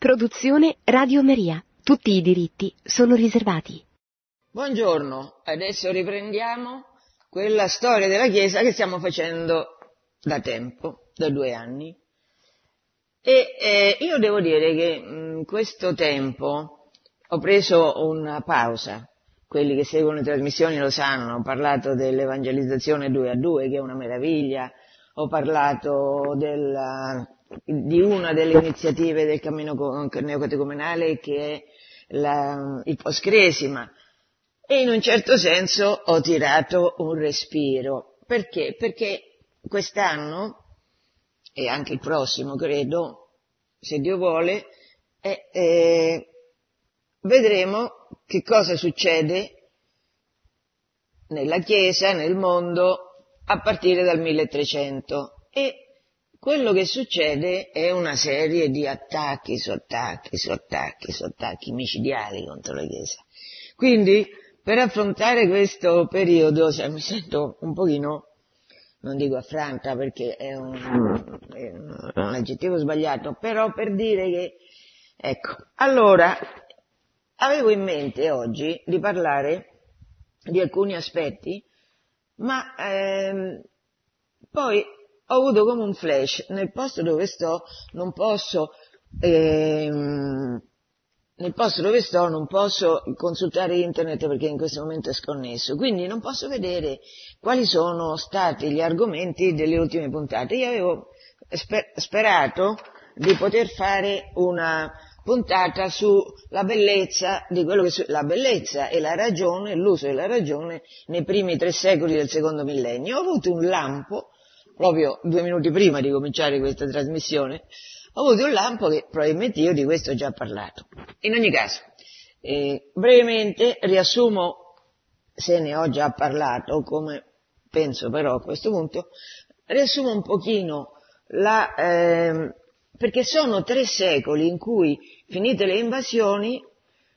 Produzione Radio Maria. Tutti i diritti sono riservati. Buongiorno, adesso riprendiamo quella storia della Chiesa che stiamo facendo da tempo, da due anni. E eh, io devo dire che in questo tempo ho preso una pausa. Quelli che seguono le trasmissioni lo sanno, ho parlato dell'evangelizzazione due a due, che è una meraviglia, ho parlato della, di una delle iniziative del cammino neocatecumenale che è la, il post-cresima e in un certo senso ho tirato un respiro. Perché? Perché quest'anno e anche il prossimo credo, se Dio vuole, eh, eh, vedremo che cosa succede nella Chiesa, nel mondo, a partire dal 1300 e quello che succede è una serie di attacchi su attacchi su attacchi su attacchi micidiali contro la Chiesa. Quindi per affrontare questo periodo cioè, mi sento un pochino, non dico affranta perché è un, è un aggettivo sbagliato, però per dire che, ecco, allora avevo in mente oggi di parlare di alcuni aspetti ma ehm, poi ho avuto come un flash, nel posto dove sto non posso, ehm, nel posto dove sto non posso consultare internet perché in questo momento è sconnesso, quindi non posso vedere quali sono stati gli argomenti delle ultime puntate. Io avevo sper- sperato di poter fare una puntata sulla bellezza di quello che la bellezza e la ragione, l'uso della ragione nei primi tre secoli del secondo millennio. Ho avuto un lampo, proprio due minuti prima di cominciare questa trasmissione, ho avuto un lampo che probabilmente io di questo ho già parlato. In ogni caso, eh, brevemente riassumo, se ne ho già parlato, come penso però a questo punto, riassumo un pochino la, eh, perché sono tre secoli in cui, finite le invasioni,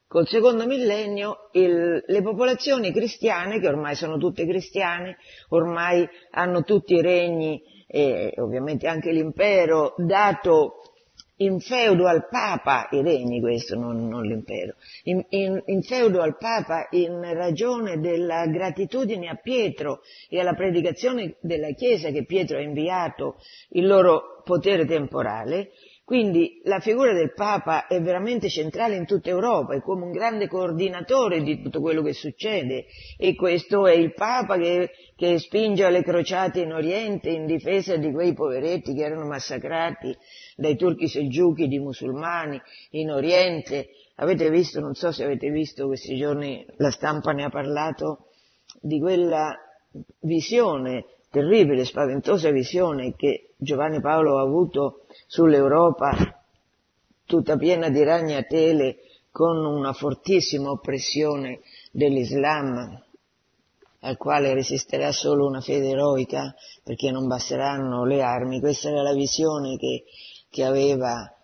col secondo millennio il, le popolazioni cristiane, che ormai sono tutte cristiane, ormai hanno tutti i regni e ovviamente anche l'impero dato in feudo al Papa, i regni questo, non, non l'impero, in, in, in, feudo al Papa in ragione della gratitudine a Pietro e alla predicazione della Chiesa che Pietro ha inviato il loro potere temporale, quindi la figura del Papa è veramente centrale in tutta Europa, è come un grande coordinatore di tutto quello che succede e questo è il Papa che, che spinge alle crociate in Oriente in difesa di quei poveretti che erano massacrati dai turchi selgiuchi, di musulmani in Oriente. Avete visto, non so se avete visto questi giorni, la stampa ne ha parlato, di quella visione, terribile, spaventosa visione che Giovanni Paolo ha avuto sull'Europa tutta piena di ragnatele con una fortissima oppressione dell'Islam al quale resisterà solo una fede eroica perché non basteranno le armi. Questa era la visione che, che aveva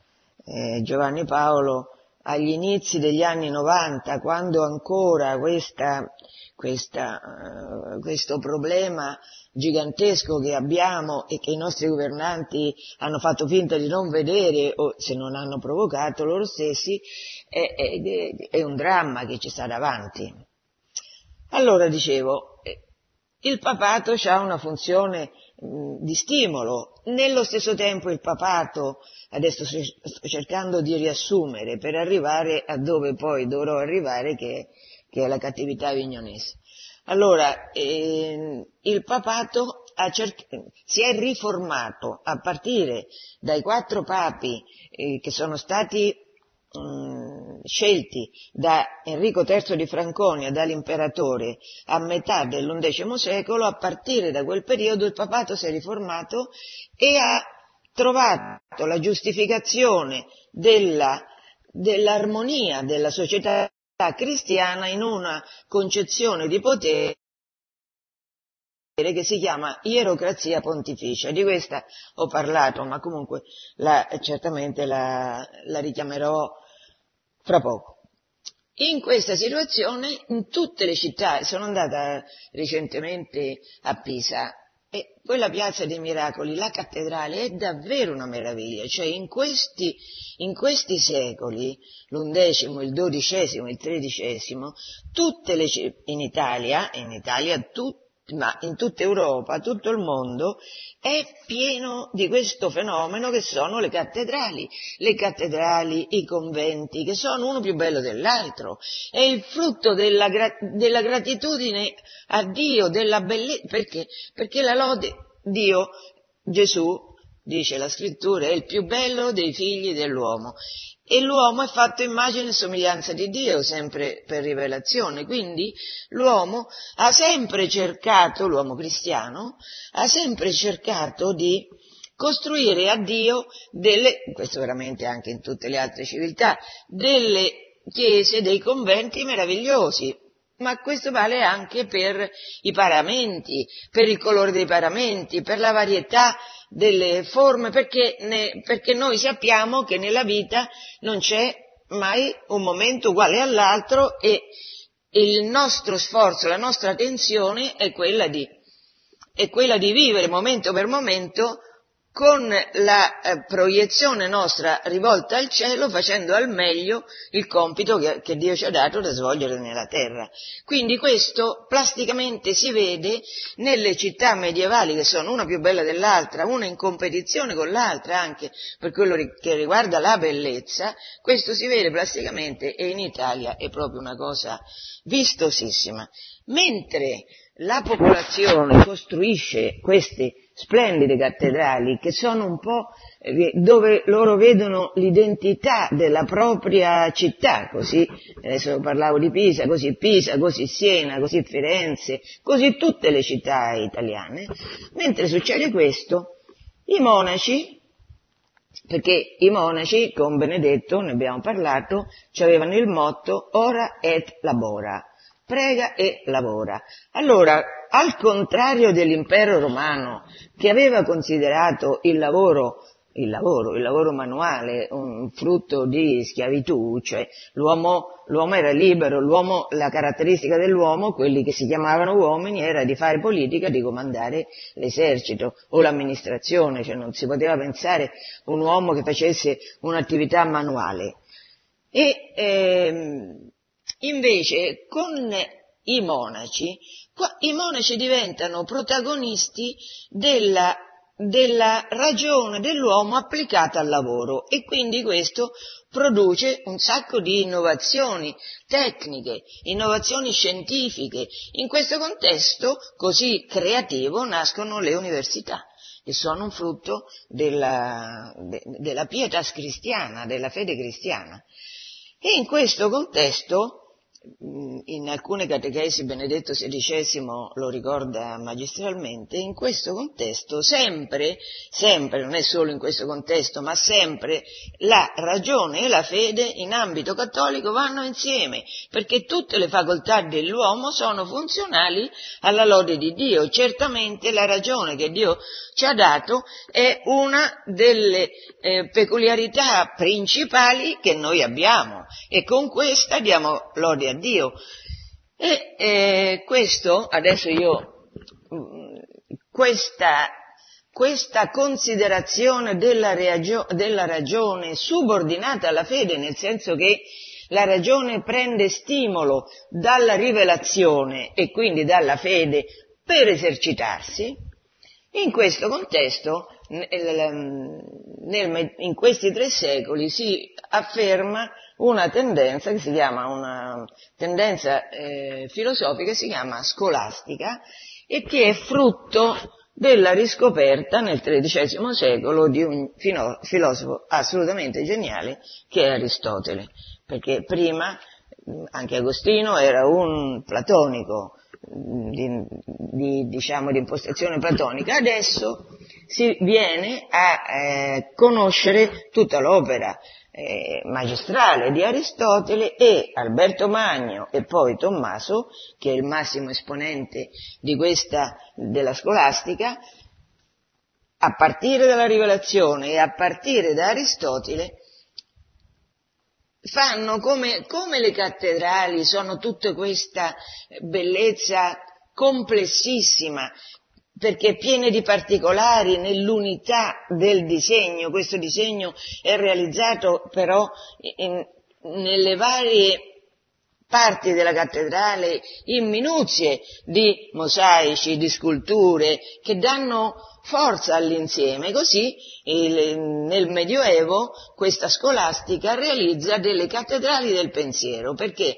eh, Giovanni Paolo agli inizi degli anni 90, quando ancora questa, questa, uh, questo problema gigantesco che abbiamo e che i nostri governanti hanno fatto finta di non vedere o se non hanno provocato loro stessi, è, è, è un dramma che ci sta davanti. Allora dicevo, eh, il papato ha una funzione di stimolo, nello stesso tempo il papato, adesso sto cercando di riassumere per arrivare a dove poi dovrò arrivare che, che è la cattività vignonese. Allora, eh, il papato cer- si è riformato a partire dai quattro papi eh, che sono stati scelti da Enrico III di Franconia, dall'imperatore, a metà dell'undecimo secolo, a partire da quel periodo il papato si è riformato e ha trovato la giustificazione della, dell'armonia della società cristiana in una concezione di potere che si chiama ierocrazia pontificia. Di questa ho parlato, ma comunque la, certamente la, la richiamerò fra poco. In questa situazione, in tutte le città, sono andata recentemente a Pisa, E quella piazza dei miracoli, la cattedrale, è davvero una meraviglia, cioè in questi, in questi secoli, l'undecimo, il dodicesimo, il tredicesimo, tutte le, in Italia, in Italia tutte ma in tutta Europa, tutto il mondo, è pieno di questo fenomeno che sono le cattedrali. Le cattedrali, i conventi, che sono uno più bello dell'altro. È il frutto della, della gratitudine a Dio, della bellezza, perché? Perché la lode, Dio, Gesù, dice la scrittura, è il più bello dei figli dell'uomo e l'uomo è fatto immagine e somiglianza di Dio, sempre per rivelazione. Quindi l'uomo ha sempre cercato, l'uomo cristiano, ha sempre cercato di costruire a Dio delle, questo veramente anche in tutte le altre civiltà, delle chiese, dei conventi meravigliosi, ma questo vale anche per i paramenti, per il colore dei paramenti, per la varietà delle forme, perché, ne, perché noi sappiamo che nella vita non c'è mai un momento uguale all'altro e il nostro sforzo, la nostra attenzione è quella di, è quella di vivere momento per momento con la eh, proiezione nostra rivolta al cielo, facendo al meglio il compito che, che, Dio ci ha dato da svolgere nella terra. Quindi questo plasticamente si vede nelle città medievali che sono una più bella dell'altra, una in competizione con l'altra anche per quello che riguarda la bellezza, questo si vede plasticamente e in Italia è proprio una cosa vistosissima. Mentre la popolazione costruisce queste splendide cattedrali che sono un po' eh, dove loro vedono l'identità della propria città, così adesso parlavo di Pisa, così Pisa, così Siena, così Firenze, così tutte le città italiane, mentre succede questo, i monaci, perché i monaci con Benedetto, ne abbiamo parlato, avevano il motto ora et labora, prega e lavora. Allora, al contrario dell'impero romano, che aveva considerato il lavoro, il lavoro, il lavoro manuale un frutto di schiavitù, cioè l'uomo, l'uomo era libero, l'uomo, la caratteristica dell'uomo, quelli che si chiamavano uomini, era di fare politica, di comandare l'esercito o l'amministrazione, cioè non si poteva pensare un uomo che facesse un'attività manuale. E, ehm, Invece con i monaci, i monaci diventano protagonisti della, della ragione dell'uomo applicata al lavoro e quindi questo produce un sacco di innovazioni tecniche, innovazioni scientifiche. In questo contesto così creativo nascono le università che sono un frutto della, de, della pietas cristiana, della fede cristiana. E in questo contesto in alcune catechesi Benedetto XVI lo ricorda magistralmente, in questo contesto sempre, sempre, non è solo in questo contesto, ma sempre la ragione e la fede in ambito cattolico vanno insieme, perché tutte le facoltà dell'uomo sono funzionali alla lode di Dio. Certamente la ragione che Dio ci ha dato è una delle eh, peculiarità principali che noi abbiamo e con questa diamo lode a Dio. E eh, questo, adesso io, mm, questa, questa considerazione della, reagio, della ragione subordinata alla fede, nel senso che la ragione prende stimolo dalla rivelazione e quindi dalla fede per esercitarsi, in questo contesto, nel, in questi tre secoli, si afferma una tendenza che si chiama una tendenza eh, filosofica che si chiama scolastica e che è frutto della riscoperta nel XIII secolo di un filosofo assolutamente geniale che è Aristotele, perché prima anche Agostino era un platonico, di, di, diciamo, di impostazione platonica, adesso si viene a eh, conoscere tutta l'opera eh, magistrale di Aristotele e Alberto Magno e poi Tommaso, che è il massimo esponente di questa, della scolastica, a partire dalla rivelazione e a partire da Aristotele, fanno come, come le cattedrali, sono tutta questa bellezza complessissima, perché piene di particolari nell'unità del disegno. Questo disegno è realizzato però in, nelle varie parti della cattedrale in minuzie di mosaici, di sculture che danno forza all'insieme. Così il, nel Medioevo questa scolastica realizza delle cattedrali del pensiero, perché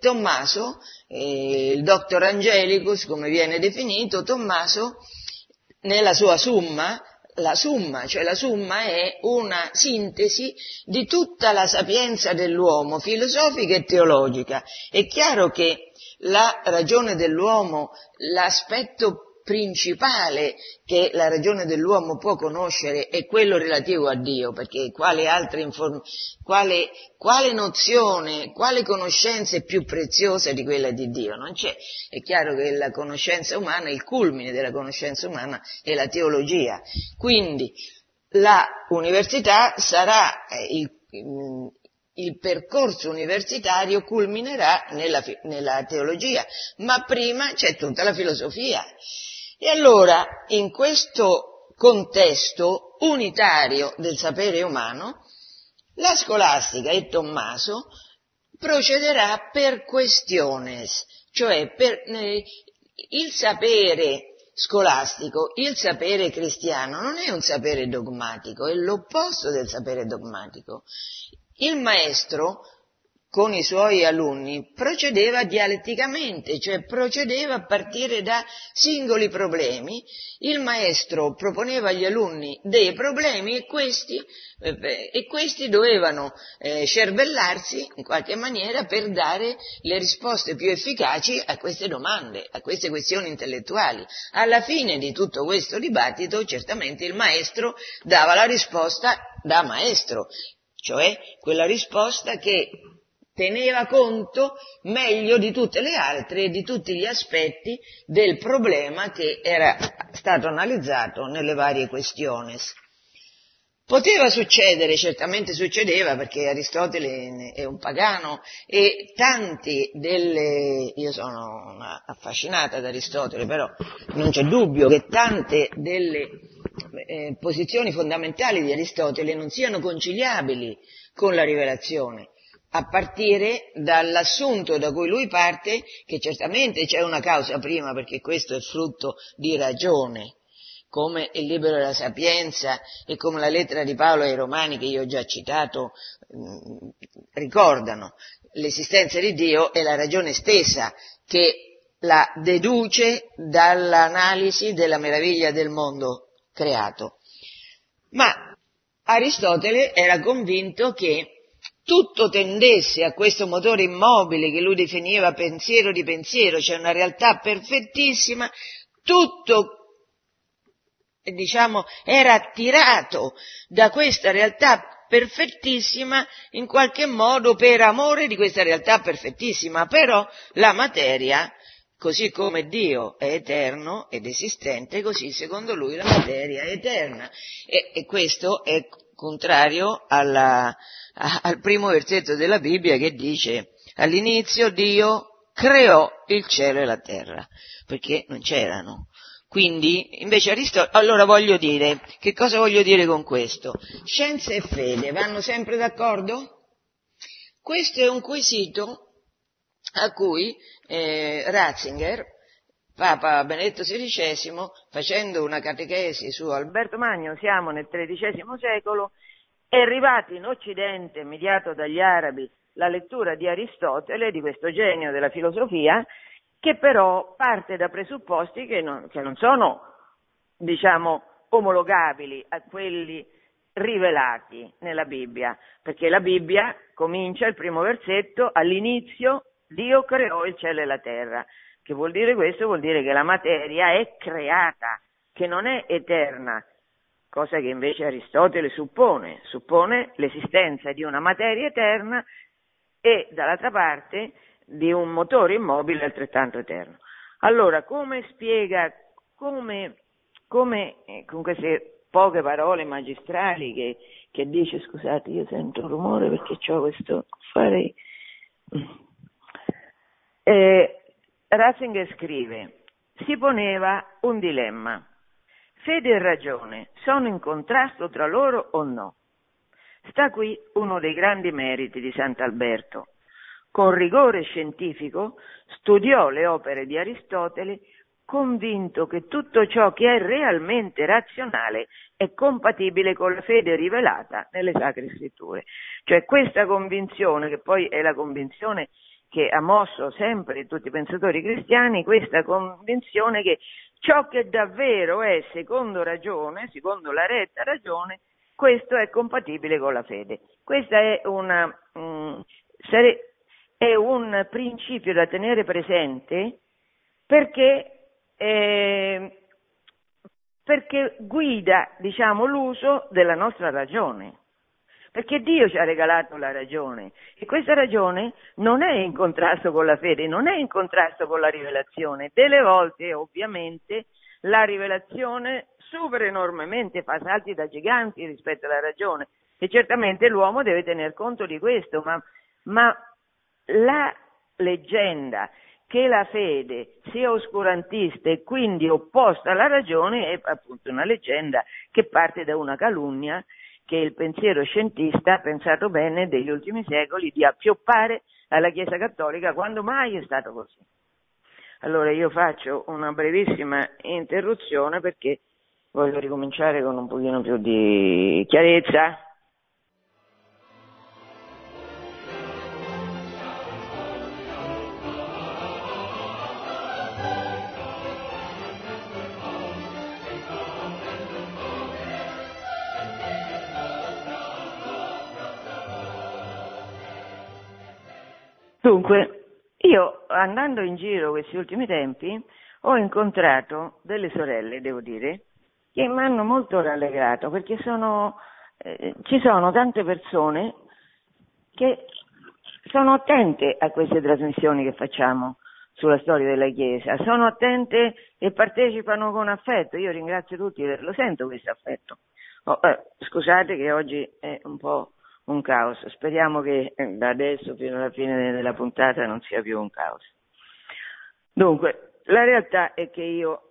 Tommaso, eh, il Doctor Angelicus, come viene definito, Tommaso, nella sua summa, la summa, cioè la summa è una sintesi di tutta la sapienza dell'uomo, filosofica e teologica. È chiaro che la ragione dell'uomo, l'aspetto principale che la ragione dell'uomo può conoscere è quello relativo a Dio, perché quale inform- quale, quale nozione, quale conoscenza è più preziosa di quella di Dio? Non c'è. È chiaro che la conoscenza umana, il culmine della conoscenza umana è la teologia. Quindi la università sarà eh, il, il percorso universitario culminerà nella, nella, teologia, ma prima c'è tutta la filosofia. E allora, in questo contesto unitario del sapere umano, la scolastica e Tommaso procederà per questiones, cioè per eh, il sapere scolastico, il sapere cristiano non è un sapere dogmatico, è l'opposto del sapere dogmatico. Il maestro con i suoi alunni procedeva dialetticamente, cioè procedeva a partire da singoli problemi. Il maestro proponeva agli alunni dei problemi e questi, eh, e questi dovevano eh, cervellarsi in qualche maniera per dare le risposte più efficaci a queste domande, a queste questioni intellettuali. Alla fine di tutto questo dibattito certamente il maestro dava la risposta da maestro, cioè quella risposta che teneva conto meglio di tutte le altre e di tutti gli aspetti del problema che era stato analizzato nelle varie questioni. Poteva succedere, certamente succedeva, perché Aristotele è un pagano e tanti delle, io sono affascinata da Aristotele, però non c'è dubbio che tante delle eh, posizioni fondamentali di Aristotele non siano conciliabili con la rivelazione a partire dall'assunto da cui lui parte che certamente c'è una causa prima perché questo è frutto di ragione, come il libro della sapienza e come la lettera di Paolo ai Romani che io ho già citato mh, ricordano. L'esistenza di Dio è la ragione stessa che la deduce dall'analisi della meraviglia del mondo creato. Ma Aristotele era convinto che tutto tendesse a questo motore immobile che lui definiva pensiero di pensiero, cioè una realtà perfettissima, tutto diciamo, era attirato da questa realtà perfettissima in qualche modo per amore di questa realtà perfettissima, però la materia, così come Dio è eterno ed esistente, così secondo lui la materia è eterna. E, e questo è contrario alla, al primo versetto della Bibbia che dice all'inizio Dio creò il cielo e la terra, perché non c'erano. Quindi, invece Aristotele, allora voglio dire, che cosa voglio dire con questo? Scienza e fede vanno sempre d'accordo? Questo è un quesito a cui eh, Ratzinger, Papa Benedetto XVI, facendo una catechesi su Alberto Magno, siamo nel XIII secolo, è arrivata in Occidente, mediato dagli arabi, la lettura di Aristotele, di questo genio della filosofia, che però parte da presupposti che non, che non sono, diciamo, omologabili a quelli rivelati nella Bibbia, perché la Bibbia comincia il primo versetto, all'inizio Dio creò il cielo e la terra. Che vuol dire questo? Vuol dire che la materia è creata, che non è eterna, cosa che invece Aristotele suppone, suppone l'esistenza di una materia eterna e dall'altra parte di un motore immobile altrettanto eterno. Allora, come spiega, come, come eh, con queste poche parole magistrali che, che, dice, scusate, io sento un rumore perché ho questo fare... Eh, Ratzinger scrive, si poneva un dilemma. Fede e ragione sono in contrasto tra loro o no? Sta qui uno dei grandi meriti di Sant'Alberto. Con rigore scientifico studiò le opere di Aristotele convinto che tutto ciò che è realmente razionale è compatibile con la fede rivelata nelle sacre scritture. Cioè questa convinzione, che poi è la convinzione che ha mosso sempre tutti i pensatori cristiani, questa convinzione che ciò che davvero è secondo ragione, secondo la retta ragione, questo è compatibile con la fede. Questo è, um, è un principio da tenere presente perché eh, perché guida, diciamo, l'uso della nostra ragione. Perché Dio ci ha regalato la ragione e questa ragione non è in contrasto con la fede, non è in contrasto con la rivelazione. Delle volte, ovviamente, la rivelazione supera enormemente, fa salti da giganti rispetto alla ragione e certamente l'uomo deve tener conto di questo, ma, ma la leggenda che la fede sia oscurantista e quindi opposta alla ragione è appunto una leggenda che parte da una calunnia che il pensiero scientista ha pensato bene degli ultimi secoli di appioppare alla Chiesa Cattolica quando mai è stato così. Allora io faccio una brevissima interruzione perché voglio ricominciare con un pochino più di chiarezza. Dunque, io andando in giro questi ultimi tempi ho incontrato delle sorelle, devo dire, che mi hanno molto rallegrato perché sono, eh, ci sono tante persone che sono attente a queste trasmissioni che facciamo sulla storia della Chiesa, sono attente e partecipano con affetto. Io ringrazio tutti, lo sento questo affetto. Oh, eh, scusate che oggi è un po' un caos. Speriamo che eh, da adesso fino alla fine della puntata non sia più un caos. Dunque, la realtà è che io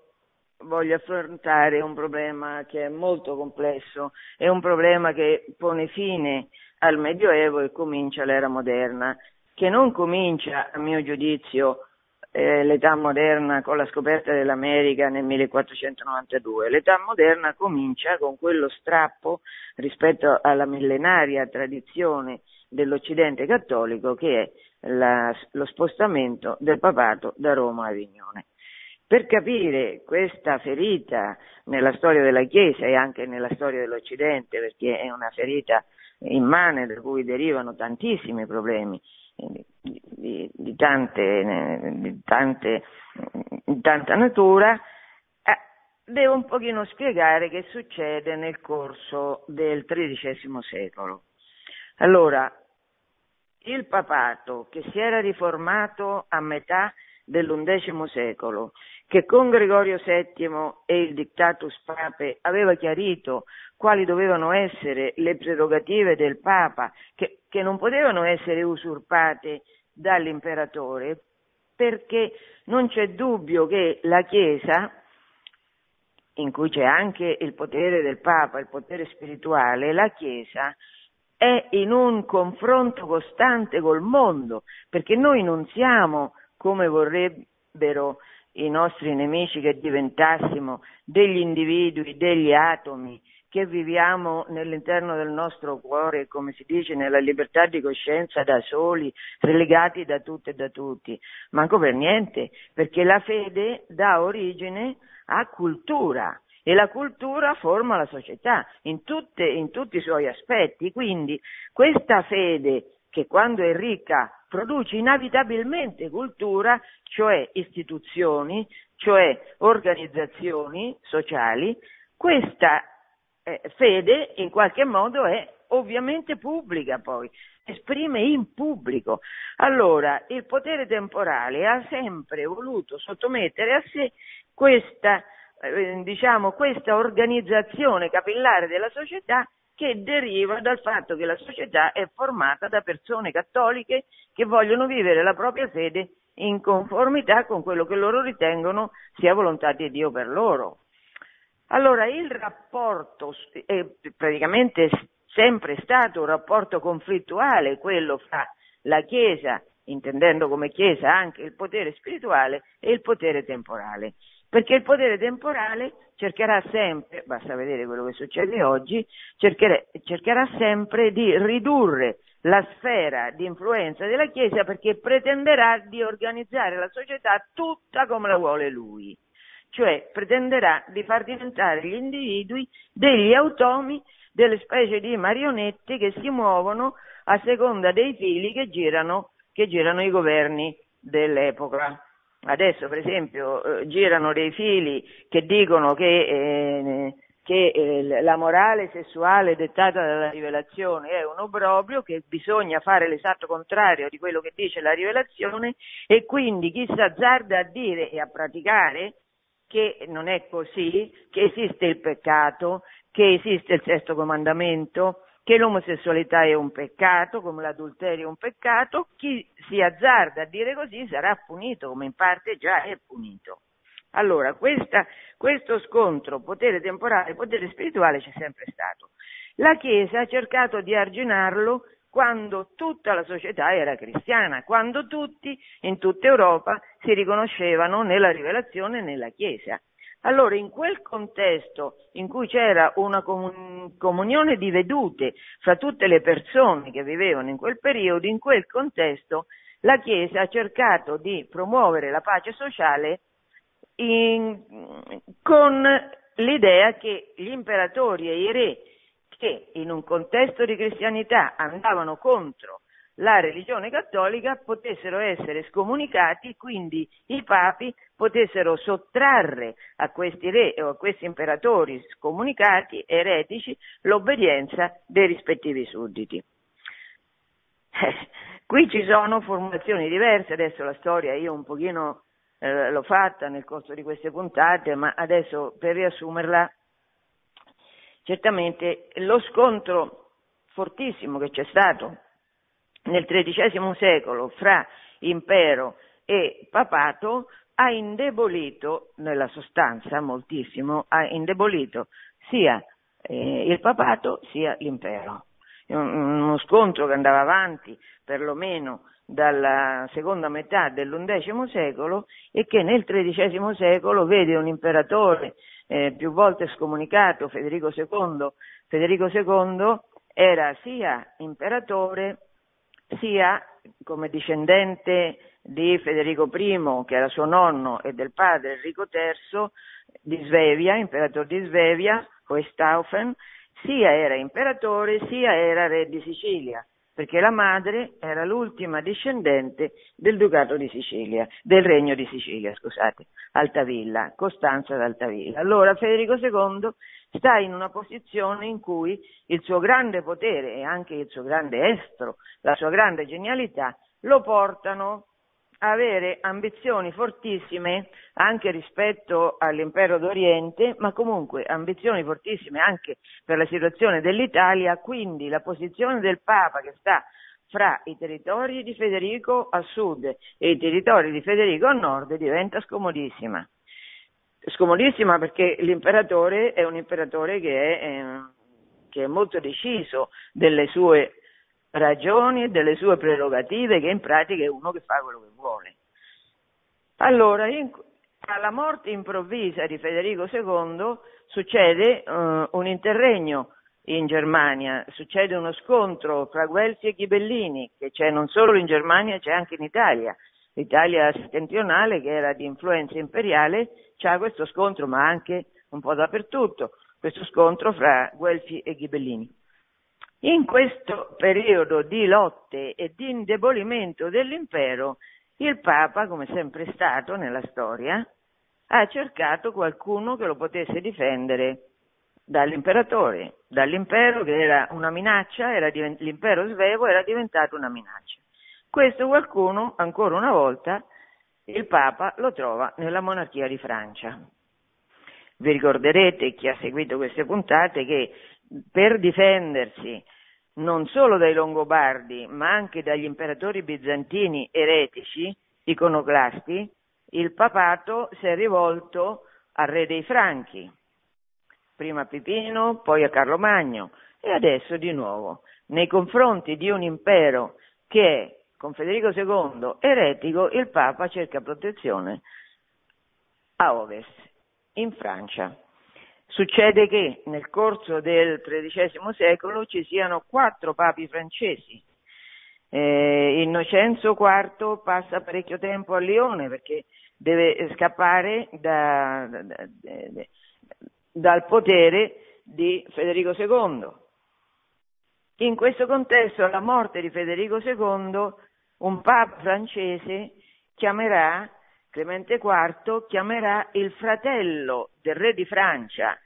voglio affrontare un problema che è molto complesso, è un problema che pone fine al Medioevo e comincia l'era moderna, che non comincia, a mio giudizio, eh, l'età moderna con la scoperta dell'America nel 1492. L'età moderna comincia con quello strappo rispetto alla millenaria tradizione dell'Occidente cattolico che è la, lo spostamento del papato da Roma a Avignone. Per capire questa ferita nella storia della Chiesa e anche nella storia dell'Occidente, perché è una ferita immane da cui derivano tantissimi problemi, di, di, tante, di, tante, di tanta natura, eh, devo un pochino spiegare che succede nel corso del XIII secolo. Allora, il papato che si era riformato a metà dell'undecimo secolo, che con Gregorio VII e il Dictatus Pape aveva chiarito quali dovevano essere le prerogative del Papa, che, che non potevano essere usurpate dall'imperatore, perché non c'è dubbio che la Chiesa, in cui c'è anche il potere del Papa, il potere spirituale, la Chiesa è in un confronto costante col mondo, perché noi non siamo come vorrebbero i nostri nemici che diventassimo degli individui, degli atomi, che viviamo nell'interno del nostro cuore, come si dice, nella libertà di coscienza da soli, relegati da tutto e da tutti. Manco per niente, perché la fede dà origine a cultura e la cultura forma la società in, tutte, in tutti i suoi aspetti. Quindi questa fede che quando è ricca produce inevitabilmente cultura, cioè istituzioni, cioè organizzazioni sociali, questa eh, fede in qualche modo è ovviamente pubblica poi, esprime in pubblico. Allora, il potere temporale ha sempre voluto sottomettere a sé questa, eh, diciamo, questa organizzazione capillare della società che deriva dal fatto che la società è formata da persone cattoliche che vogliono vivere la propria fede in conformità con quello che loro ritengono sia volontà di Dio per loro. Allora il rapporto è praticamente sempre stato un rapporto conflittuale, quello fra la Chiesa, intendendo come Chiesa anche il potere spirituale e il potere temporale, perché il potere temporale cercherà sempre, basta vedere quello che succede oggi, cercherà sempre di ridurre la sfera di influenza della Chiesa perché pretenderà di organizzare la società tutta come la vuole lui, cioè pretenderà di far diventare gli individui degli automi, delle specie di marionette che si muovono a seconda dei fili che girano, che girano i governi dell'epoca. Adesso, per esempio, eh, girano dei fili che dicono che, eh, che eh, la morale sessuale dettata dalla rivelazione è un obbrobrio, che bisogna fare l'esatto contrario di quello che dice la rivelazione e quindi chi si azzarda a dire e a praticare che non è così, che esiste il peccato, che esiste il sesto comandamento, che l'omosessualità è un peccato, come l'adulterio è un peccato, chi si azzarda a dire così sarà punito, come in parte già è punito. Allora, questa, questo scontro potere temporale e potere spirituale c'è sempre stato. La Chiesa ha cercato di arginarlo quando tutta la società era cristiana, quando tutti in tutta Europa si riconoscevano nella rivelazione e nella Chiesa. Allora, in quel contesto in cui c'era una comunione di vedute fra tutte le persone che vivevano in quel periodo, in quel contesto la Chiesa ha cercato di promuovere la pace sociale in, con l'idea che gli imperatori e i re che in un contesto di cristianità andavano contro la religione cattolica potessero essere scomunicati, quindi i papi potessero sottrarre a questi re o a questi imperatori scomunicati, eretici, l'obbedienza dei rispettivi sudditi. Qui ci sono formulazioni diverse, adesso la storia io un pochino eh, l'ho fatta nel corso di queste puntate, ma adesso per riassumerla, certamente lo scontro fortissimo che c'è stato nel XIII secolo fra impero e papato ha indebolito, nella sostanza moltissimo, ha indebolito sia eh, il papato sia l'impero. Uno scontro che andava avanti perlomeno dalla seconda metà dell'undecimo secolo e che nel XIII secolo vede un imperatore eh, più volte scomunicato, Federico II. Federico II era sia imperatore sia come discendente di Federico I, che era suo nonno, e del padre Enrico III di Svevia, imperatore di Svevia, Hohenstaufen, sia era imperatore sia era re di Sicilia, perché la madre era l'ultima discendente del ducato di Sicilia, del regno di Sicilia, scusate, Altavilla, Costanza d'Altavilla. Allora Federico II sta in una posizione in cui il suo grande potere e anche il suo grande estro, la sua grande genialità, lo portano a avere ambizioni fortissime anche rispetto all'impero d'Oriente, ma comunque ambizioni fortissime anche per la situazione dell'Italia, quindi la posizione del Papa che sta fra i territori di Federico a sud e i territori di Federico a nord diventa scomodissima scomodissima perché l'imperatore è un imperatore che è, eh, che è molto deciso delle sue ragioni e delle sue prerogative, che in pratica è uno che fa quello che vuole. Allora, in, alla morte improvvisa di Federico II succede uh, un interregno in Germania, succede uno scontro tra Guelfi e Ghibellini, che c'è non solo in Germania, c'è anche in Italia. L'Italia settentrionale, che era di influenza imperiale, c'è questo scontro, ma anche un po' dappertutto, questo scontro fra Guelfi e Ghibellini. In questo periodo di lotte e di indebolimento dell'impero, il Papa, come sempre stato nella storia, ha cercato qualcuno che lo potesse difendere dall'imperatore, dall'impero che era una minaccia, era divent- l'impero svevo era diventato una minaccia. Questo qualcuno, ancora una volta, il Papa lo trova nella monarchia di Francia. Vi ricorderete, chi ha seguito queste puntate, che per difendersi non solo dai Longobardi, ma anche dagli imperatori bizantini eretici, iconoclasti, il papato si è rivolto al re dei Franchi, prima a Pipino, poi a Carlo Magno e adesso di nuovo nei confronti di un impero che è, con Federico II, eretico, il Papa cerca protezione a ovest, in Francia. Succede che nel corso del XIII secolo ci siano quattro papi francesi. Eh, Innocenzo IV passa parecchio tempo a Lione perché deve scappare da, da, da, dal potere di Federico II. In questo contesto, alla morte di Federico II, un papa francese chiamerà Clemente IV chiamerà il fratello del re di Francia,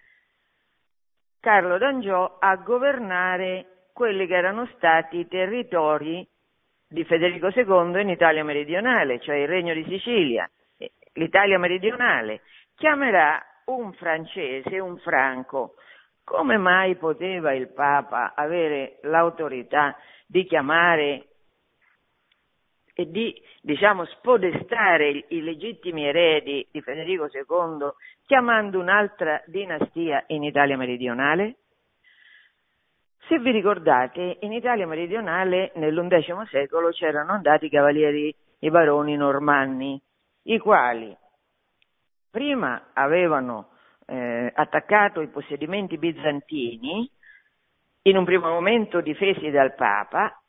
Carlo d'Angiò, a governare quelli che erano stati i territori di Federico II in Italia meridionale, cioè il Regno di Sicilia, l'Italia meridionale. Chiamerà un francese, un franco. Come mai poteva il Papa avere l'autorità di chiamare e di diciamo, spodestare i legittimi eredi di Federico II chiamando un'altra dinastia in Italia meridionale? Se vi ricordate, in Italia meridionale nell'undicesimo secolo c'erano andati i cavalieri, i baroni normanni, i quali prima avevano eh, attaccato i possedimenti bizantini, in un primo momento difesi dal Papa,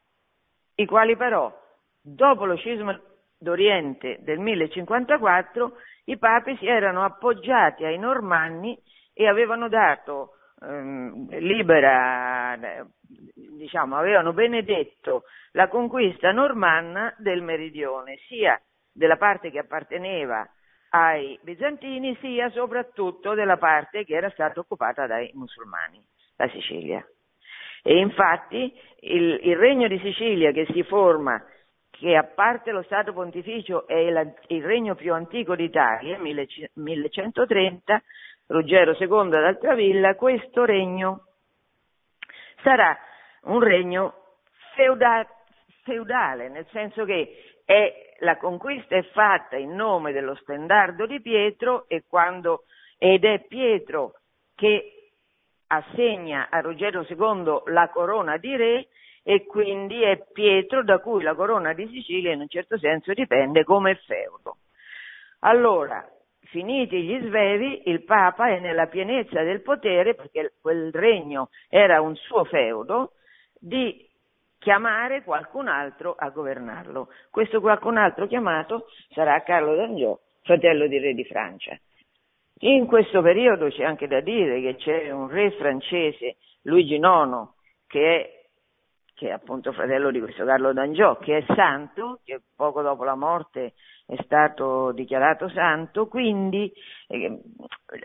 i quali però Dopo lo scisma d'Oriente del 1054, i papi si erano appoggiati ai normanni e avevano dato ehm, libera, diciamo, avevano benedetto la conquista normanna del meridione, sia della parte che apparteneva ai bizantini, sia soprattutto della parte che era stata occupata dai musulmani, la Sicilia. E infatti il, il regno di Sicilia che si forma che a parte lo Stato Pontificio è il, regno più antico d'Italia, 1130, Ruggero II ad Altravilla, questo regno sarà un regno feuda, feudale, nel senso che è, la conquista è fatta in nome dello stendardo di Pietro e quando, ed è Pietro che assegna a Ruggero II la corona di re e quindi è Pietro da cui la corona di Sicilia in un certo senso dipende come feudo. Allora, finiti gli svevi, il Papa è nella pienezza del potere, perché quel regno era un suo feudo, di chiamare qualcun altro a governarlo. Questo qualcun altro chiamato sarà Carlo d'Angiò, fratello di re di Francia. In questo periodo c'è anche da dire che c'è un re francese, Luigi IX, che è che è appunto fratello di questo Carlo d'Angiò, che è santo, che poco dopo la morte è stato dichiarato santo, quindi eh,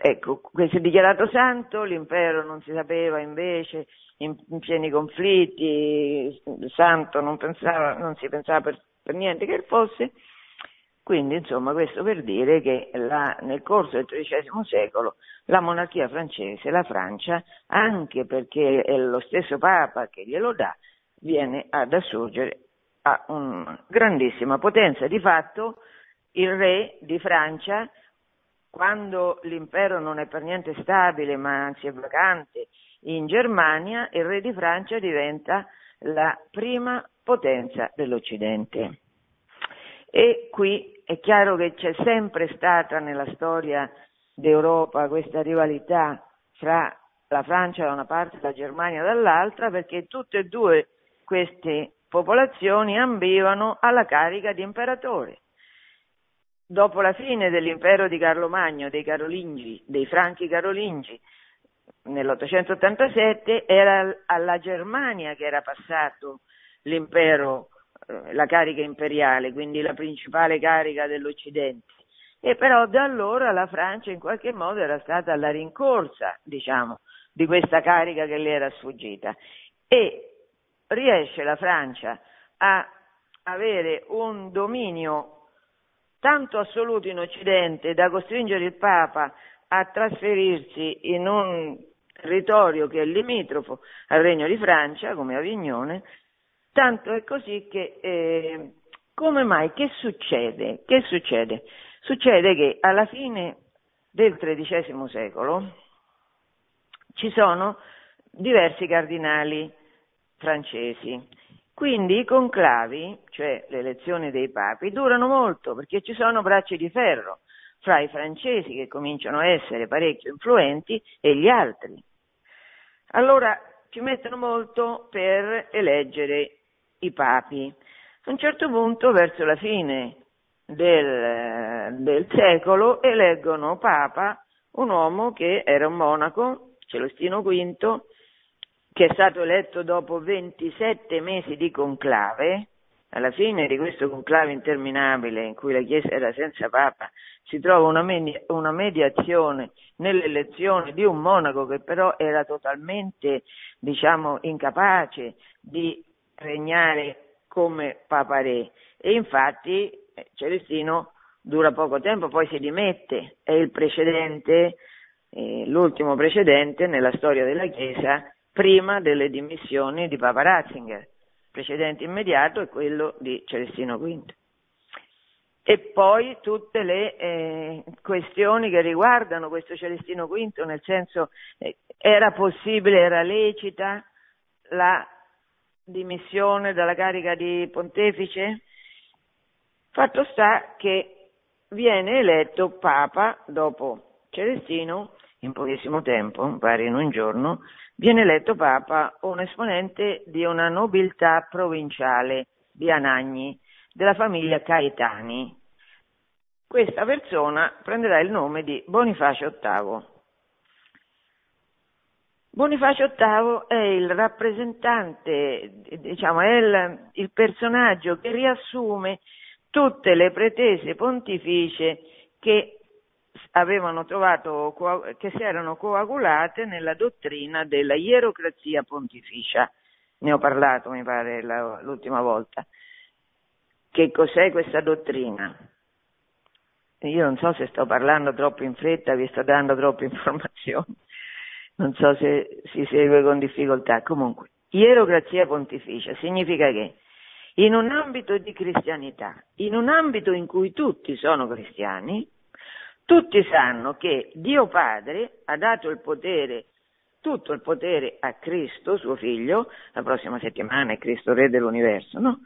ecco, questo è dichiarato santo, l'impero non si sapeva invece, in, in pieni conflitti, santo non, pensava, non si pensava per, per, niente che fosse, quindi insomma questo per dire che la, nel corso del XIII secolo la monarchia francese, la Francia, anche perché è lo stesso Papa che glielo dà, viene ad assurgere a una grandissima potenza. Di fatto il re di Francia, quando l'impero non è per niente stabile, ma anzi è vacante in Germania, il re di Francia diventa la prima potenza dell'Occidente. E qui è chiaro che c'è sempre stata nella storia d'Europa questa rivalità fra la Francia da una parte e la Germania dall'altra, perché tutte e due queste popolazioni ambivano alla carica di imperatore. Dopo la fine dell'impero di Carlo Magno, dei Carolingi, dei Franchi Carolingi, nell'887 era alla Germania che era passato l'impero, eh, la carica imperiale, quindi la principale carica dell'Occidente. E però da allora la Francia in qualche modo era stata alla rincorsa, diciamo, di questa carica che le era sfuggita. E riesce la Francia a avere un dominio tanto assoluto in Occidente da costringere il Papa a trasferirsi in un territorio che è limitrofo al Regno di Francia, come Avignone, tanto è così che eh, come mai? Che succede? Che succede? Succede che alla fine del XIII secolo ci sono diversi cardinali francesi. Quindi i conclavi, cioè le elezioni dei papi, durano molto perché ci sono bracci di ferro fra i francesi che cominciano a essere parecchio influenti e gli altri. Allora ci mettono molto per eleggere i papi. A un certo punto, verso la fine del, del secolo, eleggono papa un uomo che era un monaco, Celestino V, che è stato eletto dopo 27 mesi di conclave, alla fine di questo conclave interminabile in cui la Chiesa era senza Papa, si trova una, med- una, mediazione nell'elezione di un monaco che però era totalmente, diciamo, incapace di regnare come Papa Re. E infatti eh, Celestino dura poco tempo, poi si dimette, è il precedente, eh, l'ultimo precedente nella storia della Chiesa prima delle dimissioni di Papa Ratzinger. Precedente immediato è quello di Celestino V. E poi tutte le eh, questioni che riguardano questo Celestino V, nel senso eh, era possibile, era lecita la dimissione dalla carica di pontefice? Fatto sta che viene eletto Papa dopo Celestino in pochissimo tempo, pari in un giorno, viene eletto Papa un esponente di una nobiltà provinciale di Anagni, della famiglia Caetani. Questa persona prenderà il nome di Bonifacio VIII. Bonifacio VIII è il rappresentante, diciamo, è il, il personaggio che riassume tutte le pretese pontificie che avevano trovato, che si erano coagulate nella dottrina della ierocrazia pontificia. Ne ho parlato, mi pare, la, l'ultima volta. Che cos'è questa dottrina? Io non so se sto parlando troppo in fretta, vi sto dando troppe informazioni, non so se si segue con difficoltà. Comunque, ierocrazia pontificia significa che in un ambito di cristianità, in un ambito in cui tutti sono cristiani, tutti sanno che Dio Padre ha dato il potere, tutto il potere a Cristo, suo figlio, la prossima settimana è Cristo Re dell'universo, no?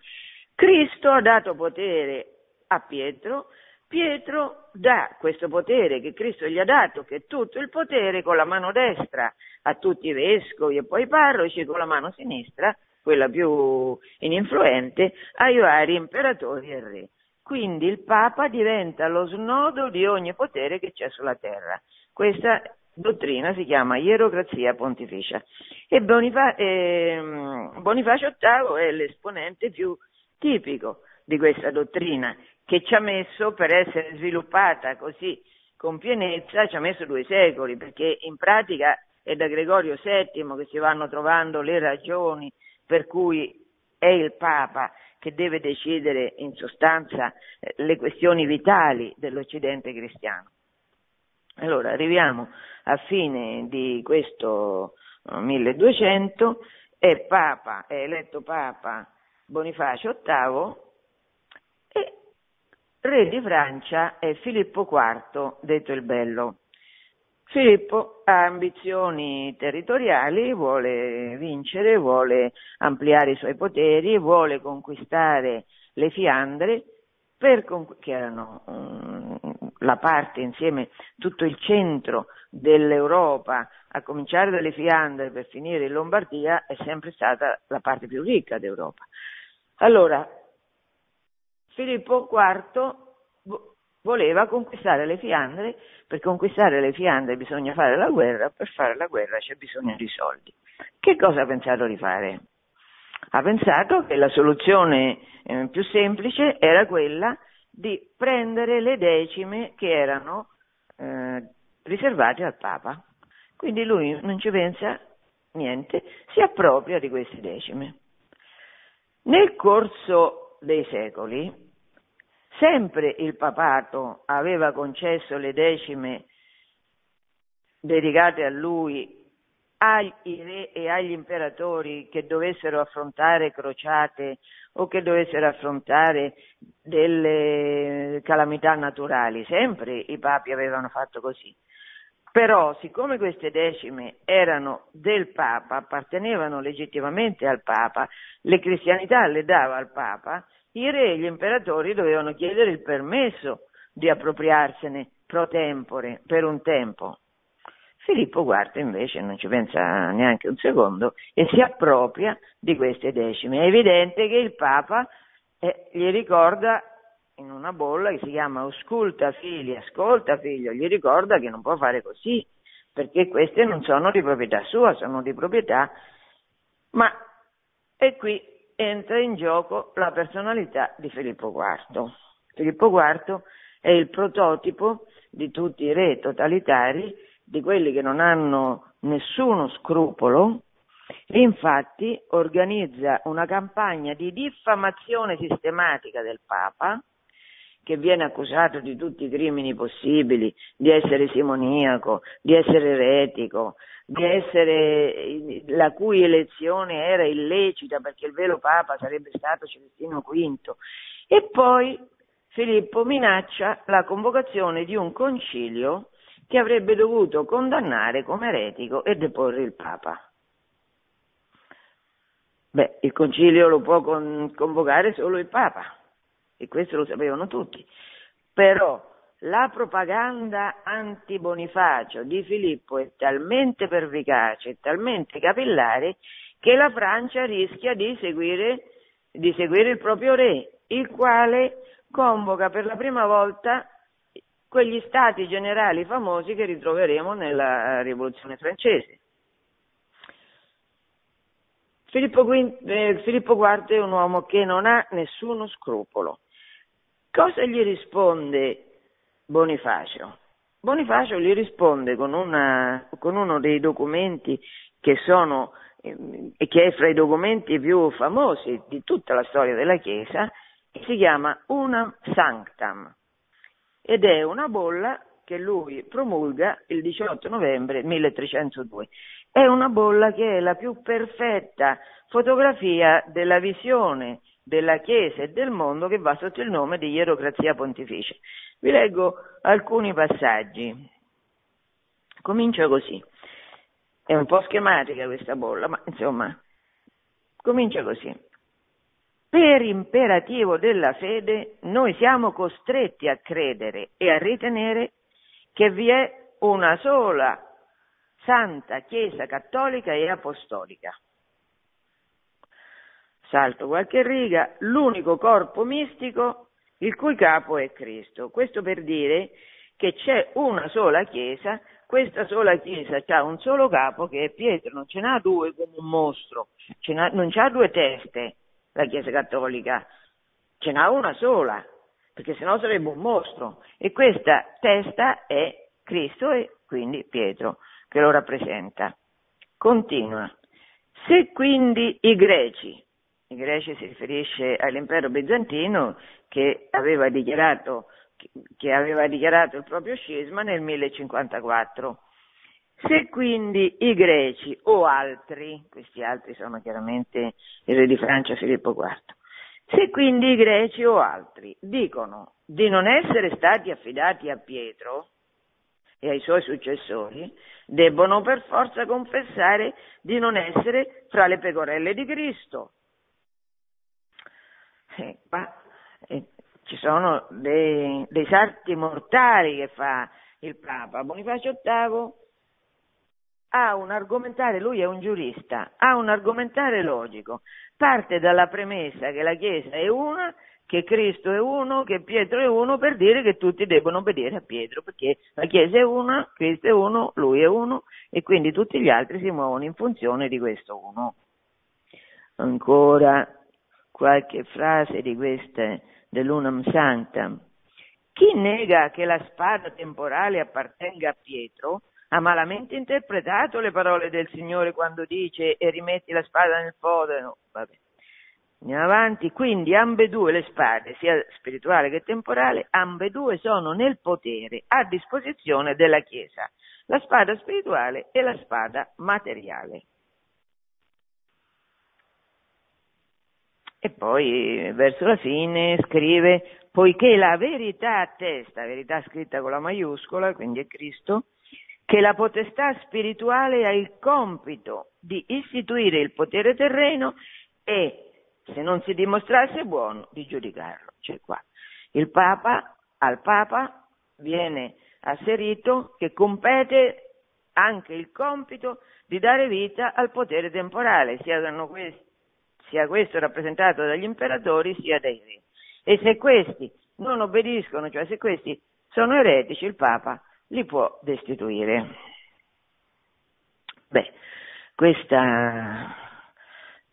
Cristo ha dato potere a Pietro, Pietro dà questo potere che Cristo gli ha dato, che è tutto il potere con la mano destra a tutti i vescovi e poi i parroci, con la mano sinistra, quella più ininfluente, ai vari imperatori e re. Quindi il Papa diventa lo snodo di ogni potere che c'è sulla terra. Questa dottrina si chiama ierocrazia pontificia e Bonifa- eh, Bonifacio VIII è l'esponente più tipico di questa dottrina che ci ha messo per essere sviluppata così con pienezza, ci ha messo due secoli perché in pratica è da Gregorio VII che si vanno trovando le ragioni per cui è il Papa che deve decidere in sostanza eh, le questioni vitali dell'Occidente cristiano. Allora, arriviamo a fine di questo 1200 eh, è Papa, è eletto Papa Bonifacio VIII e re di Francia è Filippo IV, detto il Bello. Filippo ha ambizioni territoriali, vuole vincere, vuole ampliare i suoi poteri, vuole conquistare le Fiandre, per, che erano um, la parte insieme, tutto il centro dell'Europa, a cominciare dalle Fiandre per finire in Lombardia, è sempre stata la parte più ricca d'Europa. Allora, Filippo IV voleva conquistare le Fiandre, per conquistare le Fiandre bisogna fare la guerra, per fare la guerra c'è bisogno di soldi. Che cosa ha pensato di fare? Ha pensato che la soluzione eh, più semplice era quella di prendere le decime che erano eh, riservate al Papa. Quindi lui non ci pensa niente, si appropria di queste decime. Nel corso dei secoli Sempre il papato aveva concesso le decime dedicate a lui agli re e agli imperatori che dovessero affrontare crociate o che dovessero affrontare delle calamità naturali, sempre i papi avevano fatto così. Però, siccome queste decime erano del Papa, appartenevano legittimamente al Papa, le cristianità le dava al Papa, i re e gli imperatori dovevano chiedere il permesso di appropriarsene pro tempore, per un tempo. Filippo IV invece non ci pensa neanche un secondo e si appropria di queste decime. È evidente che il Papa eh, gli ricorda in una bolla che si chiama Ausculta figli, ascolta figlio, gli ricorda che non può fare così, perché queste non sono di proprietà sua, sono di proprietà, ma e qui entra in gioco la personalità di Filippo IV. Filippo IV è il prototipo di tutti i re totalitari, di quelli che non hanno nessuno scrupolo, e infatti organizza una campagna di diffamazione sistematica del Papa, che viene accusato di tutti i crimini possibili, di essere simoniaco, di essere eretico, di essere, la cui elezione era illecita perché il vero Papa sarebbe stato Celestino V. E poi Filippo minaccia la convocazione di un concilio che avrebbe dovuto condannare come eretico e deporre il Papa. Beh, il concilio lo può con, convocare solo il Papa, e questo lo sapevano tutti. Però la propaganda anti-Bonifacio di Filippo è talmente pervicace, talmente capillare, che la Francia rischia di seguire, di seguire il proprio re, il quale convoca per la prima volta quegli stati generali famosi che ritroveremo nella rivoluzione francese. Filippo, V, eh, Filippo IV è un uomo che non ha nessuno scrupolo. Cosa gli risponde Bonifacio? Bonifacio gli risponde con, una, con uno dei documenti che sono eh, che è fra i documenti più famosi di tutta la storia della Chiesa, si chiama Unam Sanctam ed è una bolla che lui promulga il 18 novembre 1302. È una bolla che è la più perfetta fotografia della visione della Chiesa e del mondo che va sotto il nome di Ierocrazia Pontificia. Vi leggo alcuni passaggi. Comincia così. È un po' schematica questa bolla, ma insomma, comincia così. Per imperativo della fede noi siamo costretti a credere e a ritenere che vi è una sola Santa Chiesa Cattolica e Apostolica salto qualche riga, l'unico corpo mistico il cui capo è Cristo. Questo per dire che c'è una sola Chiesa, questa sola Chiesa ha un solo capo che è Pietro, non ce n'ha due come un mostro, non c'ha due teste la Chiesa Cattolica, ce n'ha una sola, perché sennò sarebbe un mostro. E questa testa è Cristo e quindi Pietro che lo rappresenta. Continua. Se quindi i greci in Grecia si riferisce all'impero bizantino che aveva dichiarato, che aveva dichiarato il proprio scisma nel 1054. Se quindi i greci o altri, questi altri sono chiaramente il re di Francia Filippo IV, se quindi i greci o altri dicono di non essere stati affidati a Pietro e ai suoi successori, debbono per forza confessare di non essere fra le pecorelle di Cristo eh, ma eh, ci sono dei, dei salti mortali che fa il Papa. Bonifacio VIII ha un argomentare, lui è un giurista, ha un argomentare logico, parte dalla premessa che la Chiesa è una, che Cristo è uno, che Pietro è uno, per dire che tutti devono obbedire a Pietro, perché la Chiesa è una, Cristo è uno, lui è uno, e quindi tutti gli altri si muovono in funzione di questo uno. Ancora, qualche frase di queste dell'Unam Sanctam. Chi nega che la spada temporale appartenga a Pietro ha malamente interpretato le parole del Signore quando dice e rimetti la spada nel fodero. Vabbè. Andiamo avanti, quindi ambedue le spade, sia spirituale che temporale, ambedue sono nel potere, a disposizione della Chiesa. la spada spirituale e la spada materiale. E poi verso la fine scrive, poiché la verità attesta, verità scritta con la maiuscola, quindi è Cristo, che la potestà spirituale ha il compito di istituire il potere terreno e, se non si dimostrasse buono, di giudicarlo. Cioè qua. Il Papa, al Papa viene asserito che compete anche il compito di dare vita al potere temporale, sia, questi, sia questo rappresentato dagli imperatori sia dai re. E se questi non obbediscono, cioè se questi sono eretici, il Papa li può destituire. Beh, questa,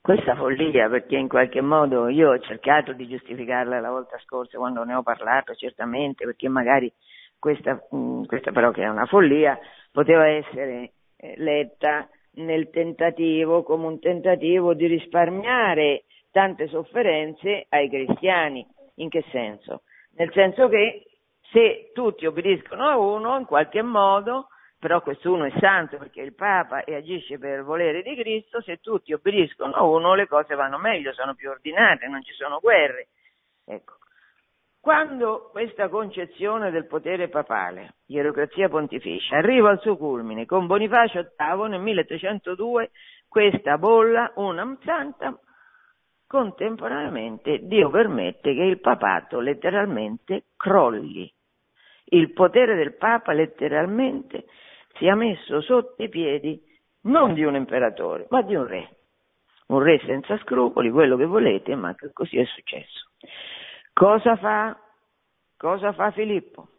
questa follia, perché in qualche modo io ho cercato di giustificarla la volta scorsa quando ne ho parlato, certamente, perché magari questa, mm, questa però che è una follia, poteva essere eh, letta nel tentativo, come un tentativo di risparmiare tante sofferenze ai cristiani. In che senso? Nel senso che se tutti obbediscono a uno, in qualche modo, però quest'uno è santo perché è il Papa e agisce per volere di Cristo, se tutti obbediscono a uno le cose vanno meglio, sono più ordinate, non ci sono guerre. Ecco. Quando questa concezione del potere papale, ierocrazia pontificia, arriva al suo culmine con Bonifacio VIII nel 1302, questa bolla una santa contemporaneamente Dio permette che il papato letteralmente crolli. Il potere del Papa letteralmente sia messo sotto i piedi non di un imperatore, ma di un re. Un re senza scrupoli, quello che volete, ma così è successo. Cosa fa? Cosa fa Filippo?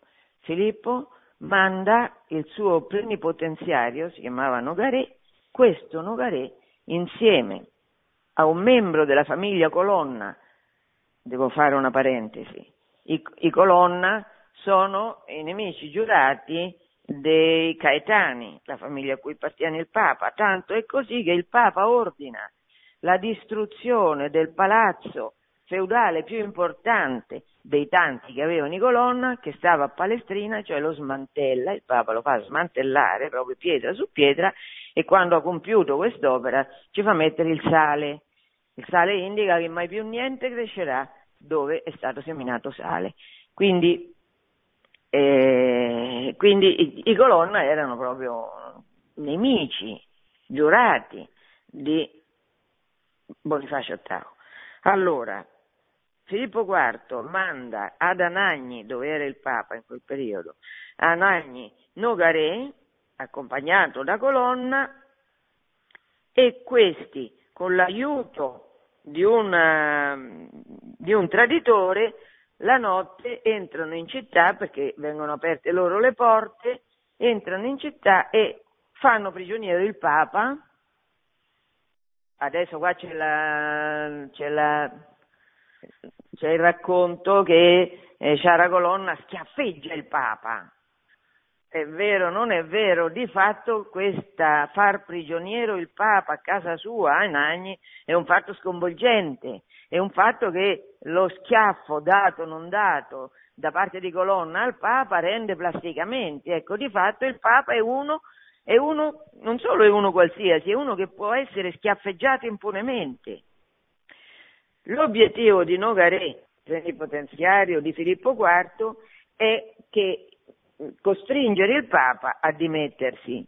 Filippo manda il suo plenipotenziario, si chiamava Nogaré, questo Nogaré insieme a un membro della famiglia Colonna, devo fare una parentesi, i, i Colonna sono i nemici giurati dei Caetani, la famiglia a cui appartiene il Papa, tanto è così che il Papa ordina la distruzione del palazzo feudale più importante dei tanti che avevano i Colonna, che stava a Palestrina, cioè lo smantella, il Papa lo fa smantellare proprio pietra su pietra e quando ha compiuto quest'opera ci fa mettere il sale. Il sale indica che mai più niente crescerà dove è stato seminato sale. Quindi, eh, quindi i, i Colonna erano proprio nemici giurati di Bonifacio VIII. Allora, Filippo IV manda ad Anagni, dove era il Papa in quel periodo, Anagni Nogaré, accompagnato da Colonna, e questi, con l'aiuto di, una, di un traditore, la notte entrano in città, perché vengono aperte loro le porte, entrano in città e fanno prigioniero il Papa. Adesso qua c'è la, c'è la c'è il racconto che eh, Colonna schiaffeggia il Papa. È vero, non è vero, di fatto questa far prigioniero il Papa a casa sua a Nagni è un fatto sconvolgente, è un fatto che lo schiaffo dato non dato da parte di Colonna al Papa rende plasticamente, ecco, di fatto il Papa è uno, è uno, non solo è uno qualsiasi, è uno che può essere schiaffeggiato impunemente. L'obiettivo di Nogaré, plenipotenziario di Filippo IV, è che costringere il Papa a dimettersi.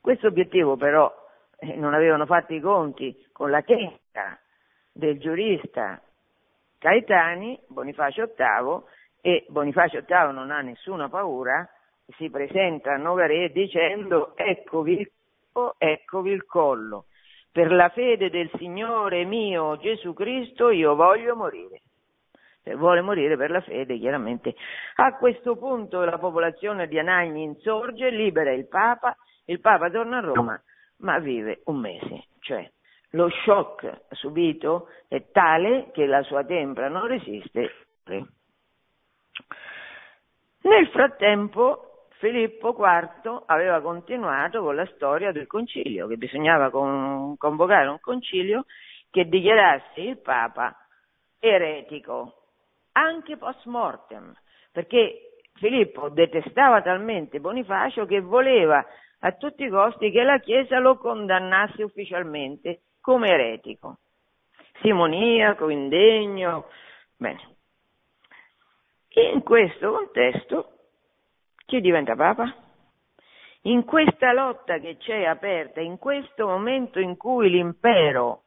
Questo obiettivo però eh, non avevano fatto i conti con la testa del giurista Caetani, Bonifacio VIII, e Bonifacio VIII non ha nessuna paura, si presenta a Nogaré dicendo eccovi, eccovi il collo, per la fede del Signore mio Gesù Cristo io voglio morire. Se vuole morire per la fede, chiaramente. A questo punto la popolazione di Anagni insorge, libera il Papa, il Papa torna a Roma, ma vive un mese. Cioè, lo shock subito è tale che la sua tempra non resiste. Nel frattempo Filippo IV aveva continuato con la storia del concilio, che bisognava con, convocare un concilio che dichiarasse il Papa eretico, anche post mortem, perché Filippo detestava talmente Bonifacio che voleva a tutti i costi che la Chiesa lo condannasse ufficialmente come eretico, simoniaco, indegno. Bene. In questo contesto chi diventa Papa? In questa lotta che c'è aperta, in questo momento in cui l'impero,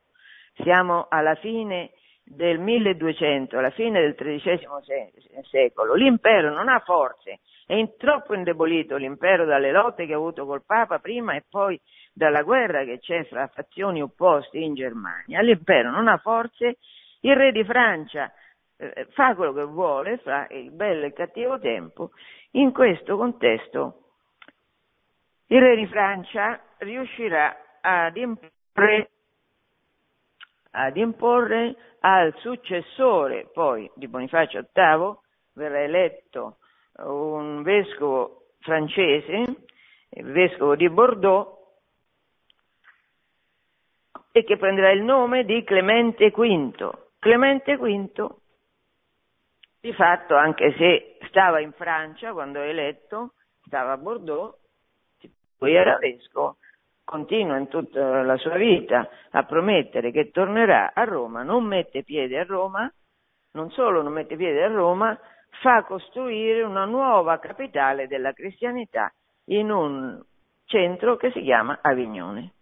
siamo alla fine del 1200, alla fine del XIII secolo, l'impero non ha forze, è troppo indebolito l'impero dalle lotte che ha avuto col Papa prima e poi dalla guerra che c'è fra fazioni opposte in Germania. L'impero non ha forze, il re di Francia eh, fa quello che vuole, fa il bello e il cattivo tempo. In questo contesto il re di Francia riuscirà ad imporre ad imporre al successore poi di Bonifacio VIII, verrà eletto un vescovo francese, il vescovo di Bordeaux, e che prenderà il nome di Clemente V. Clemente V, di fatto, anche se stava in Francia quando è eletto, stava a Bordeaux, poi era vescovo, continua in tutta la sua vita a promettere che tornerà a Roma, non mette piede a Roma, non solo non mette piede a Roma, fa costruire una nuova capitale della cristianità in un centro che si chiama Avignone.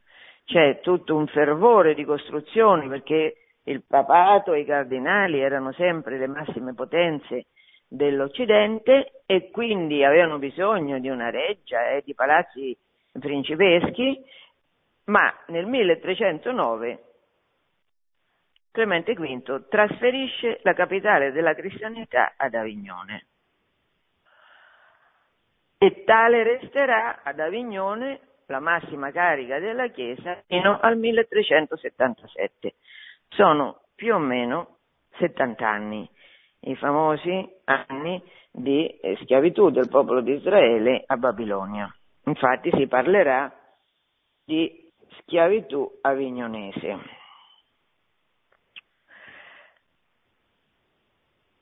C'è tutto un fervore di costruzioni perché il papato e i cardinali erano sempre le massime potenze dell'Occidente e quindi avevano bisogno di una reggia e di palazzi principeschi, ma nel 1309 Clemente V trasferisce la capitale della cristianità ad Avignone. E tale resterà ad Avignone la massima carica della Chiesa fino al 1377. Sono più o meno 70 anni, i famosi anni di schiavitù del popolo di Israele a Babilonia. Infatti si parlerà di schiavitù avignonese.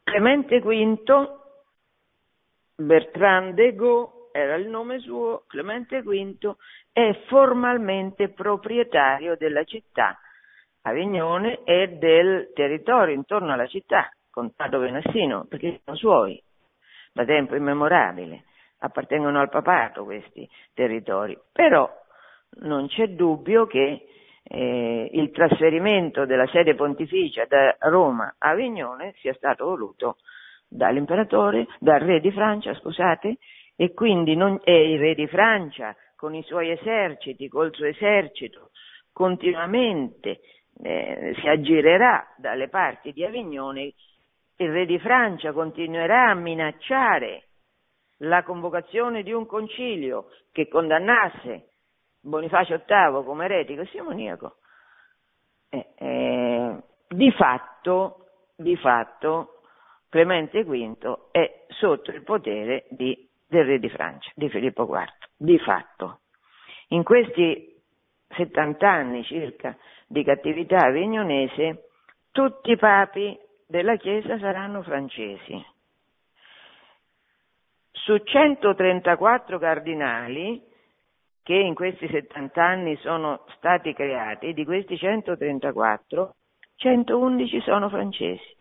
Clemente V, Bertrand de Gaulle era il nome suo, Clemente V è formalmente proprietario della città Avignone e del territorio intorno alla città, Contato Venassino, perché sono suoi da tempo immemorabile appartengono al papato questi territori, però non c'è dubbio che eh, il trasferimento della sede pontificia da Roma a Avignone sia stato voluto dall'imperatore, dal re di Francia, scusate, e quindi non, eh, il re di Francia con i suoi eserciti, col suo esercito, continuamente eh, si aggirerà dalle parti di Avignone, il re di Francia continuerà a minacciare la convocazione di un concilio che condannasse Bonifacio VIII come eretico e simoniaco, eh, eh, di, fatto, di fatto Clemente V è sotto il potere di, del re di Francia, di Filippo IV, di fatto. In questi 70 anni circa di cattività avignonese, tutti i papi della Chiesa saranno francesi su 134 cardinali che in questi 70 anni sono stati creati, di questi 134, 111 sono francesi.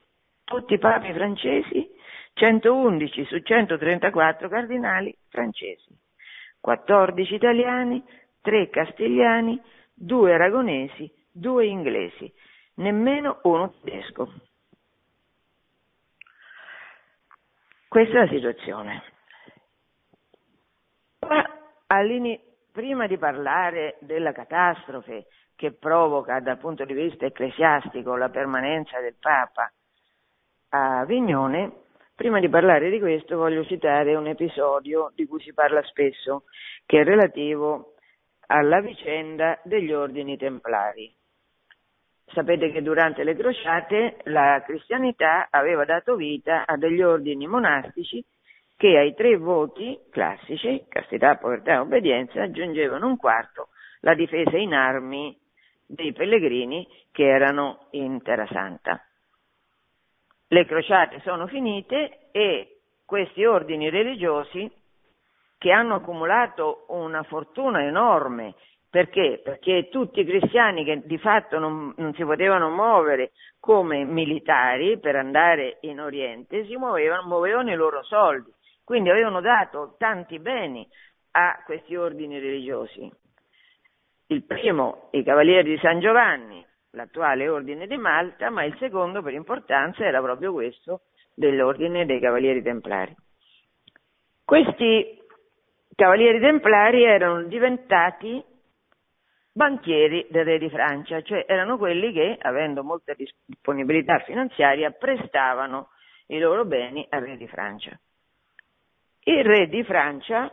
Tutti i papi francesi, 111 su 134 cardinali francesi, 14 italiani, 3 castigliani, 2 aragonesi, 2 inglesi, nemmeno uno tedesco. Questa è la situazione. Ma prima di parlare della catastrofe che provoca dal punto di vista ecclesiastico la permanenza del Papa a Avignone, prima di parlare di questo voglio citare un episodio di cui si parla spesso, che è relativo alla vicenda degli ordini templari. Sapete che durante le crociate la cristianità aveva dato vita a degli ordini monastici che ai tre voti classici, castità, povertà e obbedienza, aggiungevano un quarto la difesa in armi dei pellegrini che erano in Terra Santa. Le crociate sono finite e questi ordini religiosi che hanno accumulato una fortuna enorme. Perché? Perché tutti i cristiani che di fatto non, non, si potevano muovere come militari per andare in Oriente, si muovevano, muovevano i loro soldi. Quindi avevano dato tanti beni a questi ordini religiosi. Il primo, i Cavalieri di San Giovanni, l'attuale ordine di Malta, ma il secondo per importanza era proprio questo dell'ordine dei Cavalieri Templari. Questi Cavalieri Templari erano diventati banchieri del re di Francia, cioè erano quelli che, avendo molta disponibilità finanziaria, prestavano i loro beni al re di Francia. Il re di Francia,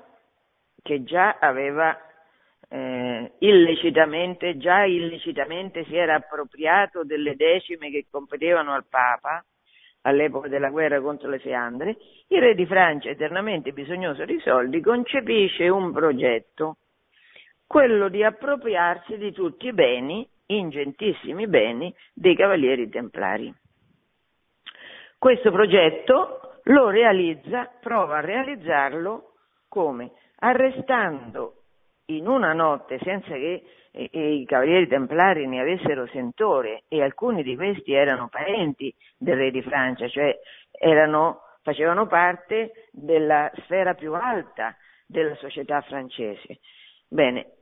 che già aveva eh, illecitamente, già illecitamente si era appropriato delle decime che competevano al Papa all'epoca della guerra contro le Fiandre, il re di Francia, eternamente bisognoso di soldi, concepisce un progetto, quello di appropriarsi di tutti i beni, ingentissimi beni, dei cavalieri templari. Questo progetto lo realizza, prova a realizzarlo come? Arrestando in una notte senza che eh, i cavalieri templari ne avessero sentore e alcuni di questi erano parenti del re di Francia, cioè erano, facevano parte della sfera più alta della società francese. Bene,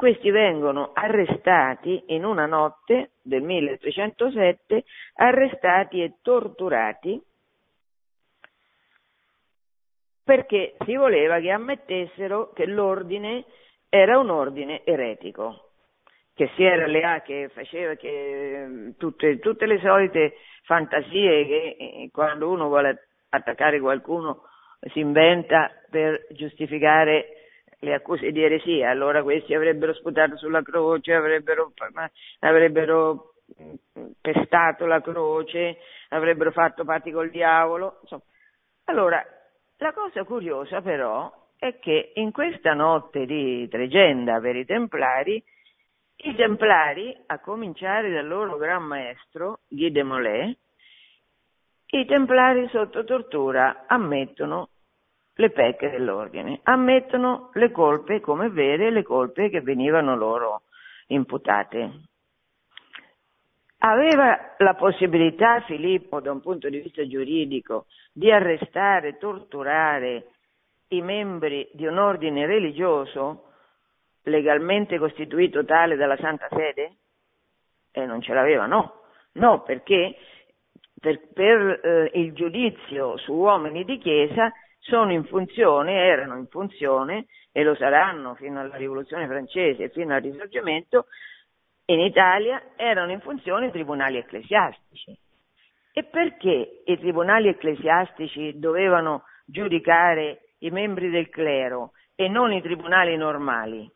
questi vengono arrestati in una notte del 1307, arrestati e torturati perché si voleva che ammettessero che l'ordine era un ordine eretico, che si era alleato, che faceva che tutte, tutte le solite fantasie che eh, quando uno vuole attaccare qualcuno si inventa per giustificare le accuse di eresia, allora questi avrebbero sputato sulla croce, avrebbero, avrebbero mm, pestato la croce, avrebbero fatto patti col diavolo. Insomma. Allora, la cosa curiosa però è che in questa notte di tregenda per i Templari, i Templari, a cominciare dal loro gran maestro, Guy de Molay, i Templari sotto tortura ammettono le pecche dell'ordine, ammettono le colpe come vere, le colpe che venivano loro imputate. Aveva la possibilità Filippo, da un punto di vista giuridico, di arrestare, torturare i membri di un ordine religioso legalmente costituito tale dalla Santa Sede? E non ce l'aveva, no. No, perché per, per eh, il giudizio su uomini di Chiesa sono in funzione, erano in funzione e lo saranno fino alla Rivoluzione francese e fino al Risorgimento, in Italia erano in funzione i tribunali ecclesiastici. E perché i tribunali ecclesiastici dovevano giudicare i membri del clero e non i tribunali normali?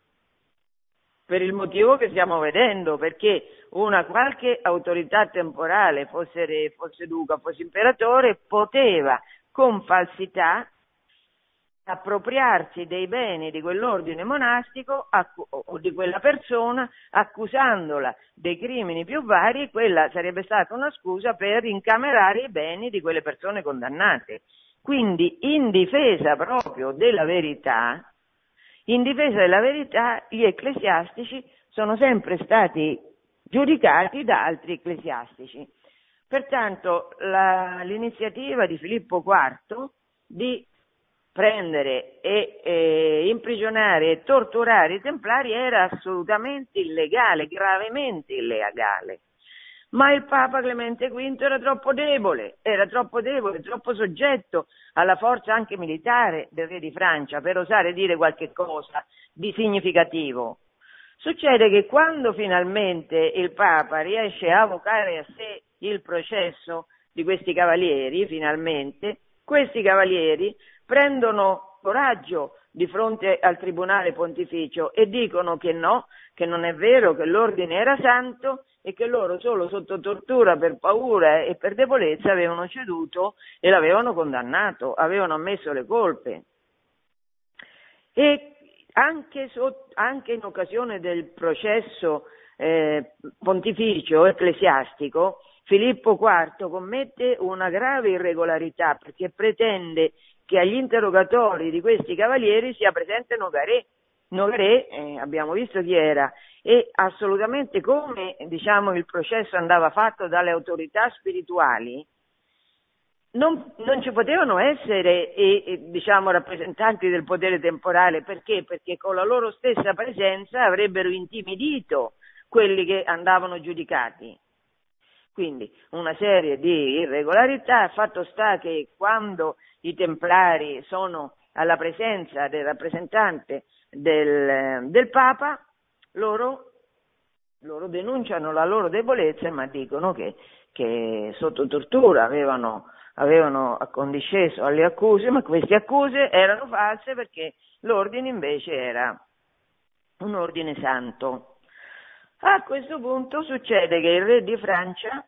Per il motivo che stiamo vedendo, perché una qualche autorità temporale, fosse re, fosse duca, fosse imperatore, poteva con falsità appropriarsi dei beni di quell'ordine monastico o di quella persona accusandola dei crimini più vari, quella sarebbe stata una scusa per incamerare i beni di quelle persone condannate. Quindi in difesa proprio della verità, in difesa della verità gli ecclesiastici sono sempre stati giudicati da altri ecclesiastici. Pertanto la, l'iniziativa di Filippo IV di prendere e eh, imprigionare e torturare i templari era assolutamente illegale, gravemente illegale ma il Papa Clemente V era troppo debole, era troppo debole, troppo soggetto alla forza anche militare del re di Francia per osare dire qualche cosa di significativo. Succede che quando finalmente il Papa riesce a avocare a sé il processo di questi cavalieri, finalmente, questi cavalieri prendono coraggio di fronte al Tribunale Pontificio e dicono che no, che non è vero, che l'ordine era santo e che loro solo sotto tortura per paura e per debolezza avevano ceduto e l'avevano condannato, avevano ammesso le colpe. E anche, so, anche in occasione del processo eh, pontificio ecclesiastico, Filippo IV commette una grave irregolarità perché pretende che agli interrogatori di questi cavalieri sia presente Nogaré. Nogaré, eh, abbiamo visto chi era, e assolutamente come diciamo, il processo andava fatto dalle autorità spirituali, non, non, ci potevano essere e, e, diciamo, rappresentanti del potere temporale perché? Perché con la loro stessa presenza avrebbero intimidito quelli che andavano giudicati. Quindi una serie di irregolarità, fatto sta che quando i templari sono alla presenza del rappresentante del, del Papa, loro, loro, denunciano la loro debolezza ma dicono che, che sotto tortura avevano avevano accondisceso alle accuse, ma queste accuse erano false perché l'ordine invece era un ordine santo. A questo punto succede che il re di Francia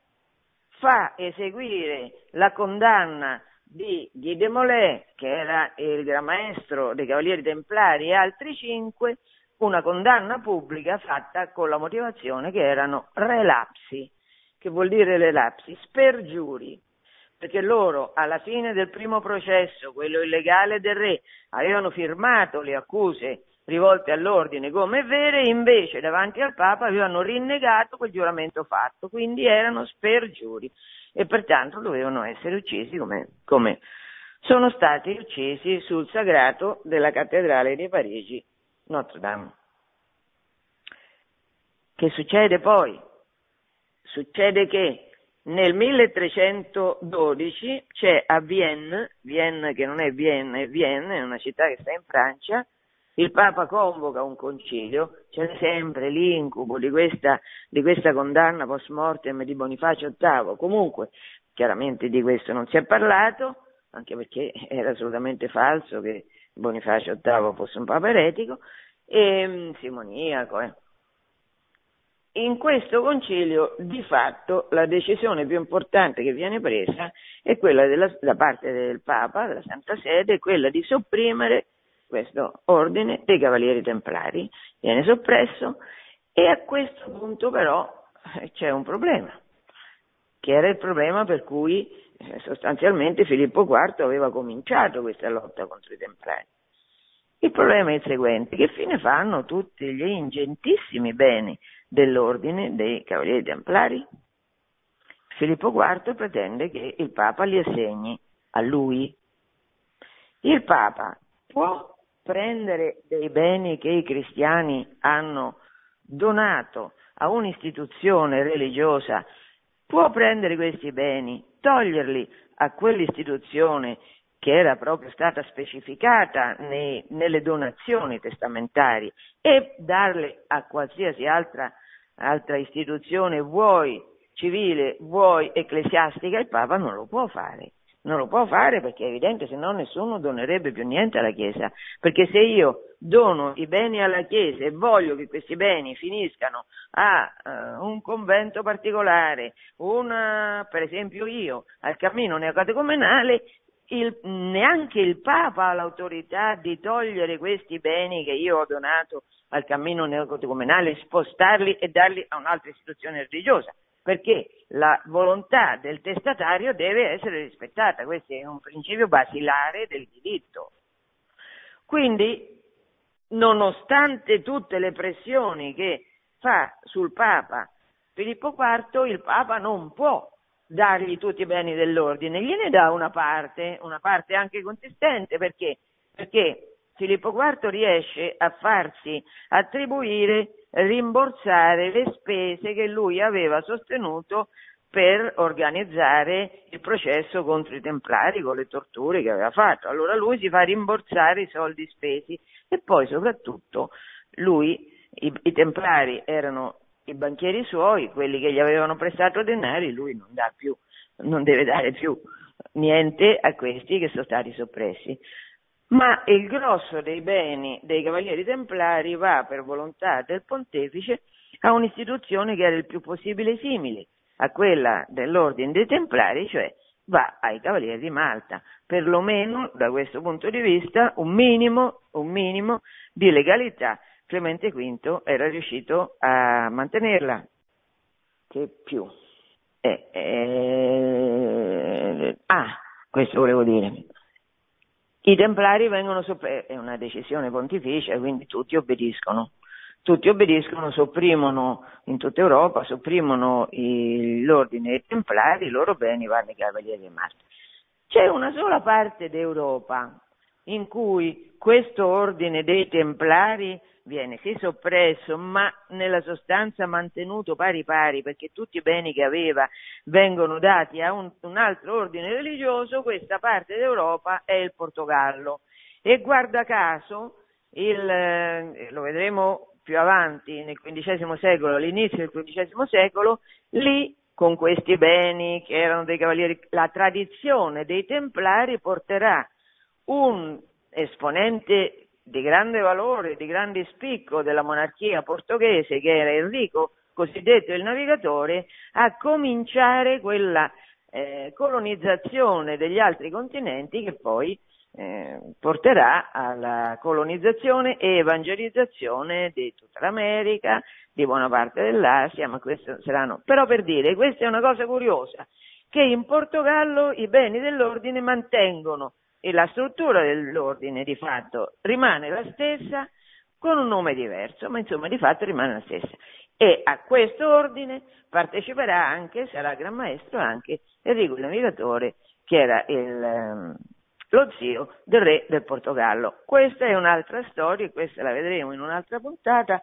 fa eseguire la condanna di Guy de Molay, che era il gran maestro dei Cavalieri Templari, e altri cinque, una condanna pubblica fatta con la motivazione che erano relapsi. Che vuol dire relapsi? Spergiuri perché loro alla fine del primo processo, quello illegale del re, avevano firmato le accuse rivolte all'ordine come vere, invece davanti al Papa avevano rinnegato quel giuramento fatto, quindi erano spergiuri e pertanto dovevano essere uccisi come, come sono stati uccisi sul sagrato della cattedrale di Parigi, Notre Dame. Che succede poi? Succede che nel 1312 c'è a Vienne, Vienne che non è Vienne, è Vienne, è una città che sta in Francia, il Papa convoca un concilio, c'è sempre l'incubo di questa, di questa condanna post mortem di Bonifacio VIII, comunque chiaramente di questo non si è parlato, anche perché era assolutamente falso che Bonifacio VIII fosse un Papa eretico, e mm, simoniaco, eh. In questo concilio di fatto la decisione più importante che viene presa è quella della, da parte del Papa, della Santa Sede, quella di sopprimere questo ordine dei Cavalieri Templari. Viene soppresso e a questo punto però eh, c'è un problema, che era il problema per cui eh, sostanzialmente Filippo IV aveva cominciato questa lotta contro i Templari. Il problema è il seguente, che fine fanno tutti gli ingentissimi beni dell'ordine dei Cavalieri Templari? Filippo IV pretende che il Papa li assegni a lui. Il Papa può prendere dei beni che i cristiani hanno donato a un'istituzione religiosa, può prendere questi beni, toglierli a quell'istituzione che era proprio stata specificata nei, nelle donazioni testamentarie e darle a qualsiasi altra, altra istituzione, vuoi civile, vuoi ecclesiastica, il Papa non lo può fare. Non lo può fare perché è evidente, se no nessuno donerebbe più niente alla Chiesa. Perché se io dono i beni alla Chiesa e voglio che questi beni finiscano a uh, un convento particolare, una, per esempio io, al cammino neocatecomenale, il, neanche il Papa ha l'autorità di togliere questi beni che io ho donato al cammino neocatecumenale, spostarli e darli a un'altra istituzione religiosa, perché la volontà del testatario deve essere rispettata, questo è un principio basilare del diritto. Quindi, nonostante tutte le pressioni che fa sul Papa Filippo IV, il Papa non può dargli tutti i beni dell'ordine, gliene dà una parte, una parte anche consistente, perché? Perché Filippo IV riesce a farsi attribuire, rimborsare le spese che lui aveva sostenuto per organizzare il processo contro i templari con le torture che aveva fatto. Allora lui si fa rimborsare i soldi spesi e poi soprattutto lui, i, i templari erano i banchieri suoi, quelli che gli avevano prestato denari, lui non dà più, non deve dare più niente a questi che sono stati soppressi. Ma il grosso dei beni dei cavalieri templari va per volontà del pontefice a un'istituzione che era il più possibile simile a quella dell'ordine dei templari, cioè va ai cavalieri di Malta. Perlomeno da questo punto di vista un minimo, un minimo di legalità Clemente V era riuscito a mantenerla. Che più? Eh, eh, ah, questo volevo dire. I templari vengono soppressi, è una decisione pontificia, quindi tutti obbediscono. Tutti obbediscono, sopprimono in tutta Europa, sopprimono i, l'ordine dei templari, i loro beni vanno ai cavalieri di Marte. C'è una sola parte d'Europa in cui questo ordine dei templari viene sì soppresso, ma nella sostanza mantenuto pari pari, perché tutti i beni che aveva vengono dati a un, un altro ordine religioso, questa parte d'Europa è il Portogallo. E guarda caso, il, eh, lo vedremo più avanti, nel XV secolo, all'inizio del XV secolo, lì con questi beni che erano dei cavalieri, la tradizione dei templari porterà un esponente di grande valore, di grande spicco della monarchia portoghese che era Enrico, cosiddetto il navigatore, a cominciare quella eh, colonizzazione degli altri continenti che poi eh, porterà alla colonizzazione e evangelizzazione di tutta l'America, di buona parte dell'Asia, ma questo saranno. Però per dire, questa è una cosa curiosa, che in Portogallo i beni dell'ordine mantengono e la struttura dell'ordine di fatto rimane la stessa con un nome diverso, ma insomma di fatto rimane la stessa. E a questo ordine parteciperà anche, sarà Gran Maestro anche Enrico il Navigatore, che era il, ehm, lo zio del re del Portogallo. Questa è un'altra storia, questa la vedremo in un'altra puntata,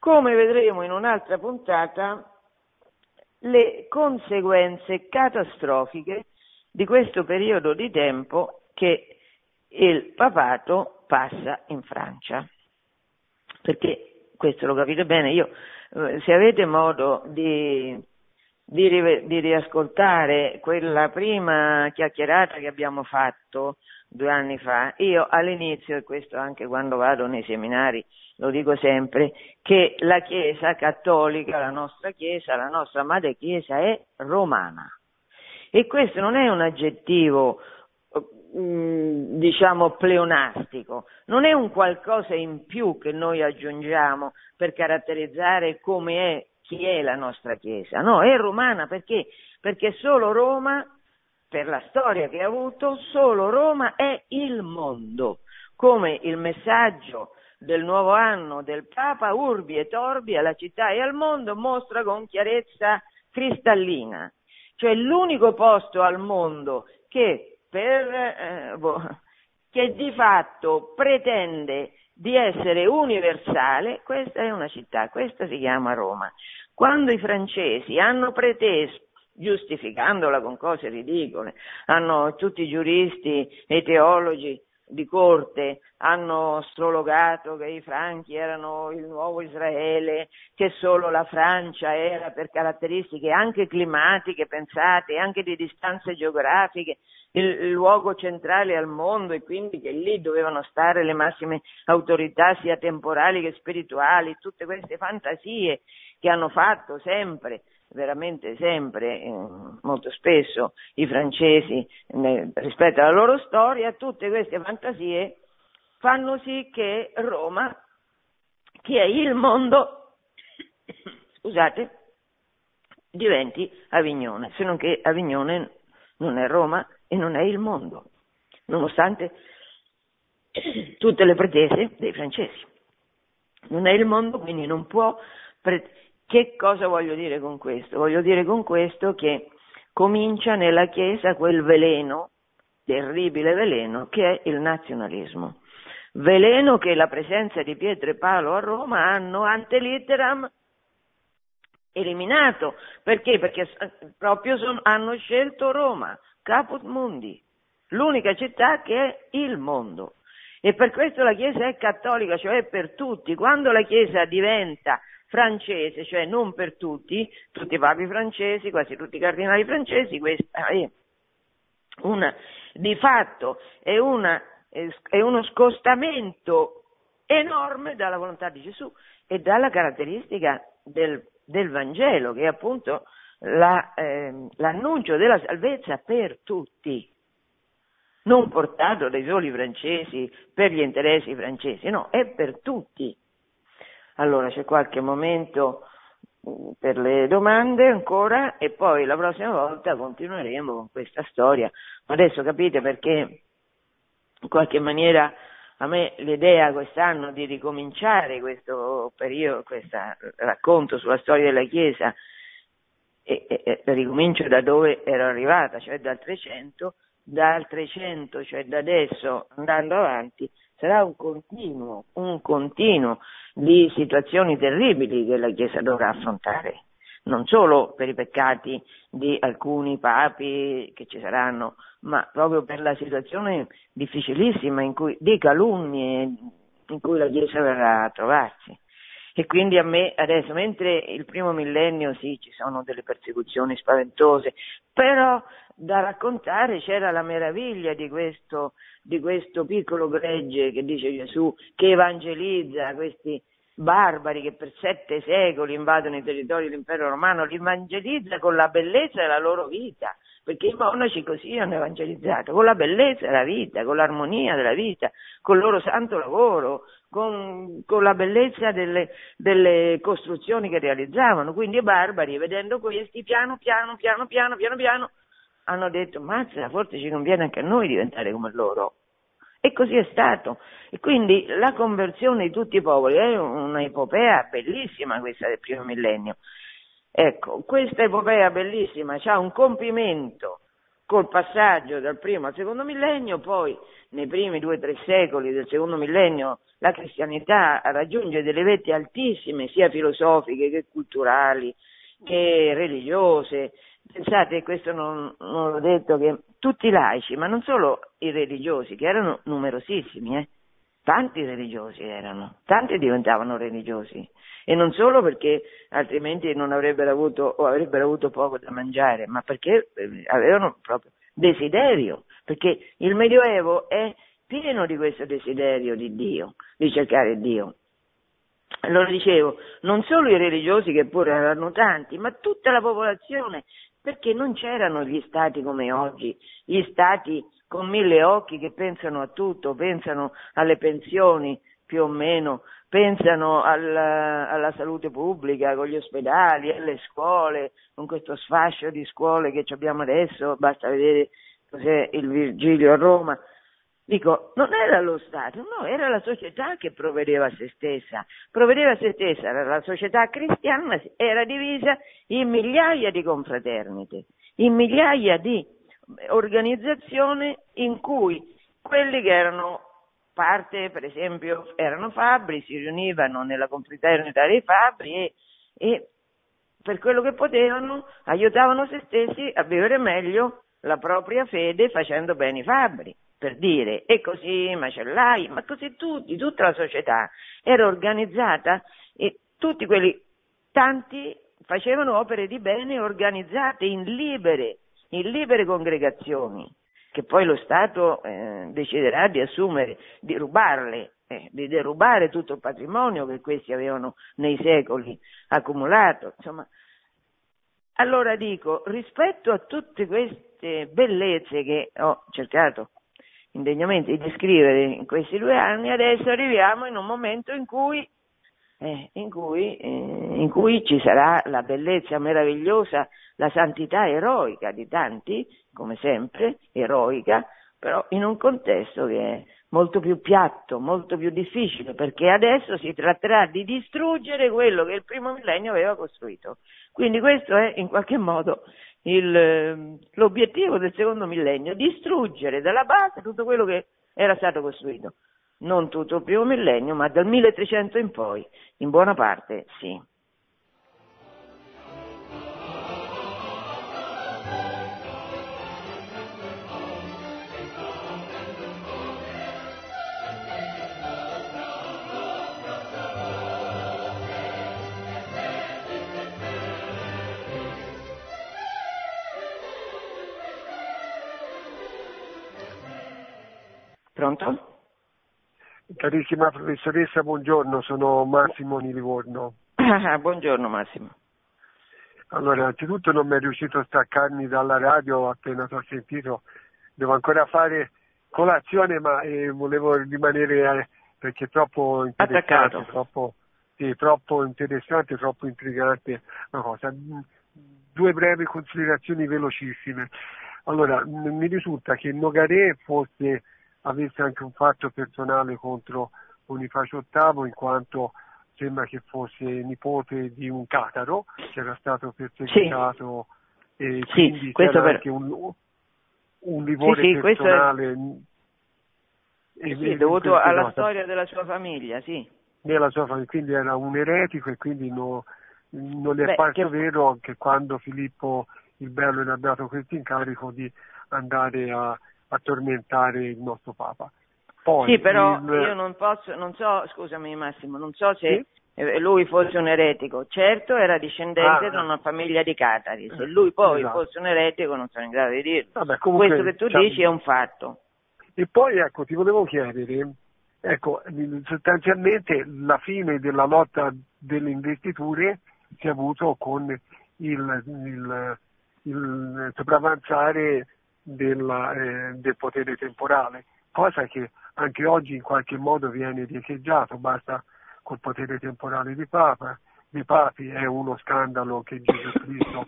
come vedremo in un'altra puntata le conseguenze catastrofiche di questo periodo di tempo che il papato passa in Francia. Perché, questo lo capite bene, io, eh, se avete modo di, di, di riascoltare quella prima chiacchierata che abbiamo fatto due anni fa, io all'inizio, e questo anche quando vado nei seminari, lo dico sempre, che la Chiesa cattolica, la nostra Chiesa, la nostra madre Chiesa è romana. E questo non è un aggettivo, diciamo, pleonastico, non è un qualcosa in più che noi aggiungiamo per caratterizzare come è, chi è la nostra Chiesa. No, è romana perché? Perché solo Roma, per la storia che ha avuto, solo Roma è il mondo, come il messaggio del nuovo anno del Papa Urbi e Torbi alla città e al mondo mostra con chiarezza cristallina cioè l'unico posto al mondo che, per, eh, boh, che di fatto pretende di essere universale, questa è una città, questa si chiama Roma. Quando i francesi hanno preteso giustificandola con cose ridicole, hanno tutti i giuristi e i teologi di corte hanno strologato che i franchi erano il nuovo Israele, che solo la Francia era per caratteristiche anche climatiche, pensate, anche di distanze geografiche, il, luogo centrale al mondo e quindi che lì dovevano stare le massime autorità sia temporali che spirituali, tutte queste fantasie che hanno fatto sempre veramente sempre, eh, molto spesso, i francesi rispetto alla loro storia, tutte queste fantasie fanno sì che Roma, che è il mondo, scusate, diventi Avignone, se non che Avignone non è Roma e non è il mondo, nonostante tutte le pretese dei francesi. Non è il mondo, quindi non può pretendere che cosa voglio dire con questo? Voglio dire con questo che comincia nella Chiesa quel veleno, terribile veleno, che è il nazionalismo. Veleno che la presenza di Pietro e Paolo a Roma hanno ante litteram eliminato. Perché? Perché proprio son, hanno scelto Roma, caput mundi, l'unica città che è il mondo. E per questo la Chiesa è cattolica, cioè per tutti. Quando la Chiesa diventa francese, cioè non per tutti, tutti i papi francesi, quasi tutti i cardinali francesi, questa è una, di fatto è, una, è uno scostamento enorme dalla volontà di Gesù e dalla caratteristica del, del Vangelo, che è appunto la, eh, l'annuncio della salvezza per tutti, non portato dai soli francesi per gli interessi francesi, no, è per tutti. Allora c'è qualche momento mm, per le domande ancora e poi la prossima volta continueremo con questa storia. Adesso capite perché in qualche maniera a me l'idea quest'anno di ricominciare questo periodo, questo racconto sulla storia della Chiesa, e, e, e ricomincio da dove ero arrivata, cioè dal 300, dal 300, cioè da adesso andando avanti, sarà un continuo, un continuo di situazioni terribili che la Chiesa dovrà affrontare, non solo per i peccati di alcuni papi che ci saranno, ma proprio per la situazione difficilissima cui, di calunnie in cui la Chiesa verrà a trovarsi. E quindi a me adesso, mentre il primo millennio sì, ci sono delle persecuzioni spaventose, però da raccontare c'era la meraviglia di questo, di questo piccolo gregge che dice Gesù, che evangelizza questi barbari che per sette secoli invadono i territori dell'impero romano, li evangelizza con la bellezza della loro vita, perché i monaci così hanno evangelizzato, con la bellezza della vita, con l'armonia della vita, con il loro santo lavoro, con, con la bellezza delle, delle, costruzioni che realizzavano. Quindi i barbari, vedendo questi, piano piano, piano piano, piano piano, hanno detto, mazza, forse ci conviene anche a noi diventare come loro. E così è stato. E quindi la conversione di tutti i popoli è una epopea bellissima questa del primo millennio. Ecco, questa epopea bellissima ha un compimento col passaggio dal primo al secondo millennio, poi nei primi due o tre secoli del secondo millennio la cristianità raggiunge delle vette altissime, sia filosofiche che culturali, che religiose, Pensate, questo non, non l'ho detto, che tutti i laici, ma non solo i religiosi, che erano numerosissimi, eh, tanti religiosi erano, tanti diventavano religiosi e non solo perché altrimenti non avrebbero avuto o avrebbero avuto poco da mangiare, ma perché eh, avevano proprio desiderio, perché il Medioevo è pieno di questo desiderio di Dio, di cercare Dio. Allora dicevo, non solo i religiosi che pure erano tanti, ma tutta la popolazione perché non c'erano gli stati come oggi, gli stati con mille occhi che pensano a tutto, pensano alle pensioni più o meno, pensano alla, alla salute pubblica, con gli ospedali, alle scuole, con questo sfascio di scuole che abbiamo adesso, basta vedere cos'è il Virgilio a Roma, Dico, non era lo Stato, no, era la società che provvedeva a se stessa. Provvedeva a se stessa, la società cristiana era divisa in migliaia di confraternite, in migliaia di organizzazioni in cui quelli che erano parte, per esempio, erano fabbri, si riunivano nella confraternita dei fabbri e, e per quello che potevano aiutavano se stessi a vivere meglio la propria fede facendo bene i fabbri per dire, e così macellai, ma così tutti, tutta la società era organizzata e tutti quelli, tanti facevano opere di bene organizzate in libere, in libere congregazioni, che poi lo Stato eh, deciderà di assumere, di rubarle, eh, di derubare tutto il patrimonio che questi avevano nei secoli accumulato. Insomma, allora dico, rispetto a tutte queste bellezze che ho cercato indegnamente di descrivere in questi due anni, adesso arriviamo in un momento in cui, eh, in cui, eh, in cui ci sarà la bellezza meravigliosa, la santità eroica di tanti, come sempre, eroica, però in un contesto che è molto più piatto, molto più difficile, perché adesso si tratterà di distruggere quello che il primo millennio aveva costruito. Quindi questo è in qualche modo il, ehm, l'obiettivo del secondo millennio, distruggere dalla base tutto quello che era stato costruito. Non tutto il primo millennio, ma dal 1300 in poi, in buona parte sì. Pronto? Carissima professoressa, buongiorno, sono Massimo di Livorno. Buongiorno Massimo. Allora, innanzitutto non mi è riuscito a staccarmi dalla radio appena ti ho sentito, devo ancora fare colazione ma eh, volevo rimanere eh, perché è troppo interessante, troppo, sì, troppo interessante, troppo intrigante una cosa. Due brevi considerazioni velocissime. Allora, mi risulta che Nogaré fosse avesse anche un fatto personale contro Bonifacio VIII, in quanto sembra che fosse nipote di un cataro che era stato perseguitato sì. e quindi sì, c'era per... anche un, un livore sì, personale. È... Sì, dovuto alla storia della sua famiglia, sì. Nella sua famiglia, quindi era un eretico e quindi no, non è Beh, parso che... vero che quando Filippo il Bello gli ha dato questo incarico di andare a, a tormentare il nostro Papa. Poi, sì, però il... io non posso, non so, scusami Massimo, non so se sì? lui fosse un eretico. Certo era discendente ah, da una famiglia di catari, se lui poi esatto. fosse un eretico non sono in grado di dirlo. Vabbè, comunque, Questo che tu diciamo... dici è un fatto. E poi ecco, ti volevo chiedere, ecco, sostanzialmente la fine della lotta delle investiture si è avuto con il, il, il sopravanzare della, eh, del potere temporale, cosa che anche oggi in qualche modo viene riecheggiato, basta col potere temporale di Papa, dei papi è uno scandalo che Gesù Cristo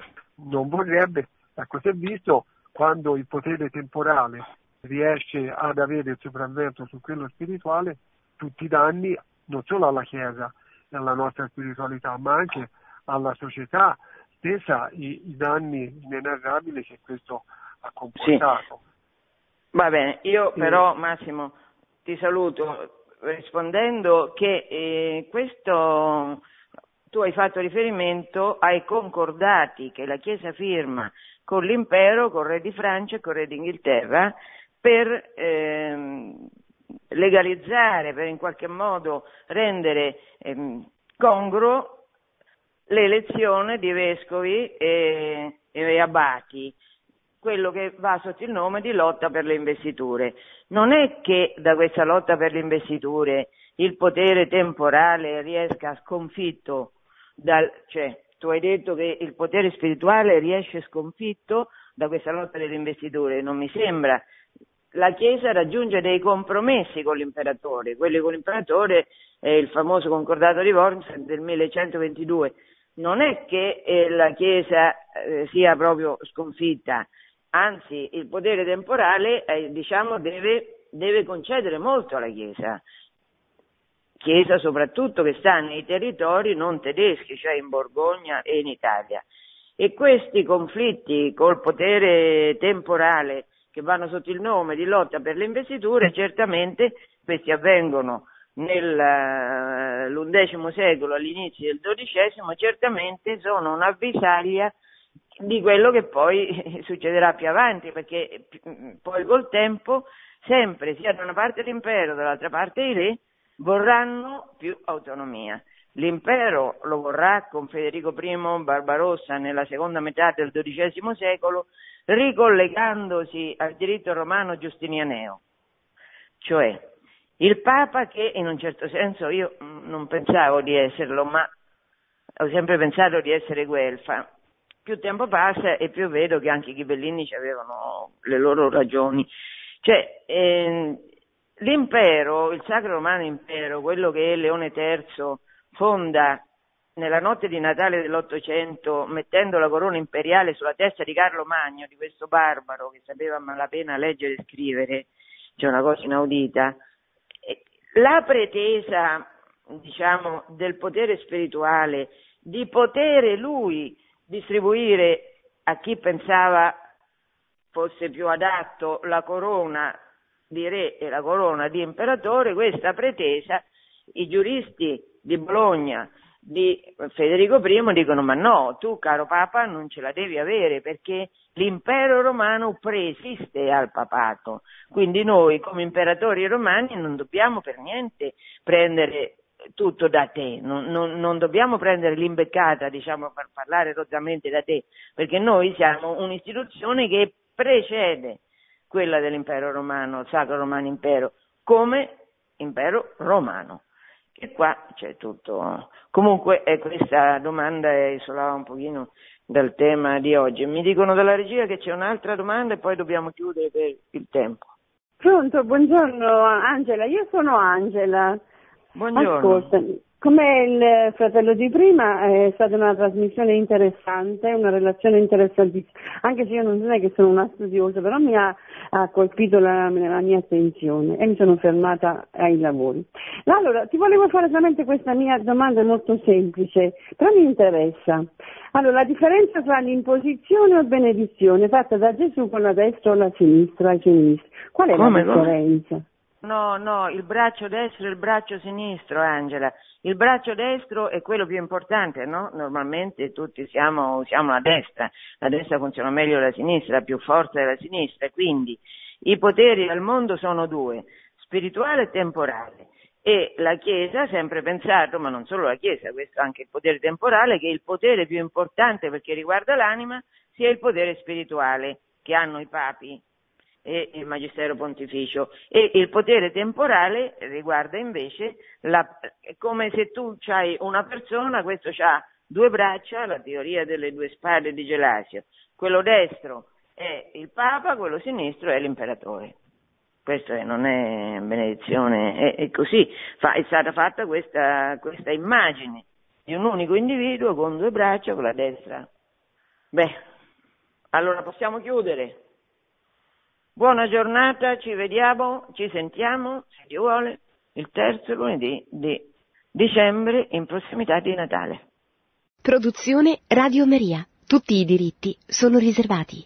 non vorrebbe, ecco si è visto quando il potere temporale riesce ad avere il sopravvento su quello spirituale, tutti i danni non solo alla Chiesa e alla nostra spiritualità, ma anche alla società stessa, i, i danni inenarrabili che questo ha comportato. Sì. Va bene, io però Massimo ti saluto rispondendo che eh, questo tu hai fatto riferimento ai concordati che la Chiesa firma con l'impero, con il re di Francia e con il re d'Inghilterra per ehm, legalizzare, per in qualche modo rendere ehm, congruo l'elezione di vescovi e, e abati quello che va sotto il nome di lotta per le investiture. Non è che da questa lotta per le investiture il potere temporale riesca sconfitto dal, cioè tu hai detto che il potere spirituale riesce sconfitto da questa lotta delle investiture, non mi sembra. La Chiesa raggiunge dei compromessi con l'imperatore, quelli con l'imperatore è il famoso concordato di Worms del 1122. Non è che eh, la Chiesa eh, sia proprio sconfitta, anzi il potere temporale eh, diciamo, deve, deve concedere molto alla Chiesa, Chiesa soprattutto che sta nei territori non tedeschi, cioè in Borgogna e in Italia. E questi conflitti col potere temporale che vanno sotto il nome di lotta per le investiture, certamente questi avvengono nell'undecimo secolo, all'inizio del dodicesimo, certamente sono un'avvisaglia di quello che poi succederà più avanti, perché poi col tempo sempre sia da una parte l'impero, dall'altra parte i re vorranno più autonomia. L'impero lo vorrà con Federico I Barbarossa nella seconda metà del XII secolo, ricollegandosi al diritto romano giustinianeo, cioè il Papa che in un certo senso io non pensavo di esserlo, ma ho sempre pensato di essere guelfa, più tempo passa e più vedo che anche i ghibellini avevano le loro ragioni. Cioè, ehm, l'impero, il Sacro Romano Impero, quello che Leone III fonda nella notte di Natale dell'Ottocento, mettendo la corona imperiale sulla testa di Carlo Magno, di questo barbaro che sapeva malapena leggere e scrivere, cioè una cosa inaudita, la pretesa, diciamo, del potere spirituale, di potere lui distribuire a chi pensava fosse più adatto la corona di re e la corona di imperatore, questa pretesa i giuristi di Bologna di Federico I dicono ma no, tu caro Papa non ce la devi avere perché l'impero romano preesiste al papato, quindi noi come imperatori romani non dobbiamo per niente prendere tutto da te, non, non, non, dobbiamo prendere l'imbeccata, diciamo, per parlare rozzamente da te, perché noi siamo un'istituzione che precede quella dell'impero romano, Sacro Romano Impero, come impero romano. E qua c'è tutto. Comunque eh, questa domanda isolava un pochino dal tema di oggi. Mi dicono dalla regia che c'è un'altra domanda e poi dobbiamo chiudere per il tempo. Pronto, buongiorno Angela, io sono Angela. Buongiorno. Ascolta, come il fratello di prima è stata una trasmissione interessante, una relazione interessantissima, anche se io non è che sono una studiosa, però mi ha, ha colpito la, la, mia attenzione e mi sono fermata ai lavori. Allora, ti volevo fare solamente questa mia domanda molto semplice, però mi interessa. Allora, la differenza tra l'imposizione o benedizione fatta da Gesù con la destra o la sinistra ai sinistra, qual è come, la differenza? Come? No, no, il braccio destro e il braccio sinistro, Angela. Il braccio destro è quello più importante, no? Normalmente tutti siamo, usiamo la destra, la destra funziona meglio della sinistra, più forza della sinistra, quindi i poteri al mondo sono due, spirituale e temporale. E la Chiesa ha sempre pensato, ma non solo la Chiesa, questo anche il potere temporale, che il potere più importante perché riguarda l'anima sia il potere spirituale che hanno i papi e il Magistero Pontificio e il potere temporale riguarda invece la, come se tu hai una persona, questo ha due braccia, la teoria delle due spade di Gelasio, quello destro è il Papa, quello sinistro è l'imperatore. Questa non è benedizione, è, è così, Fa, è stata fatta questa, questa immagine di un unico individuo con due braccia, con la destra. Beh, allora possiamo chiudere. Buona giornata, ci vediamo, ci sentiamo, se Dio vuole, il terzo lunedì di dicembre in prossimità di Natale. Produzione Radio Maria. Tutti i diritti sono riservati.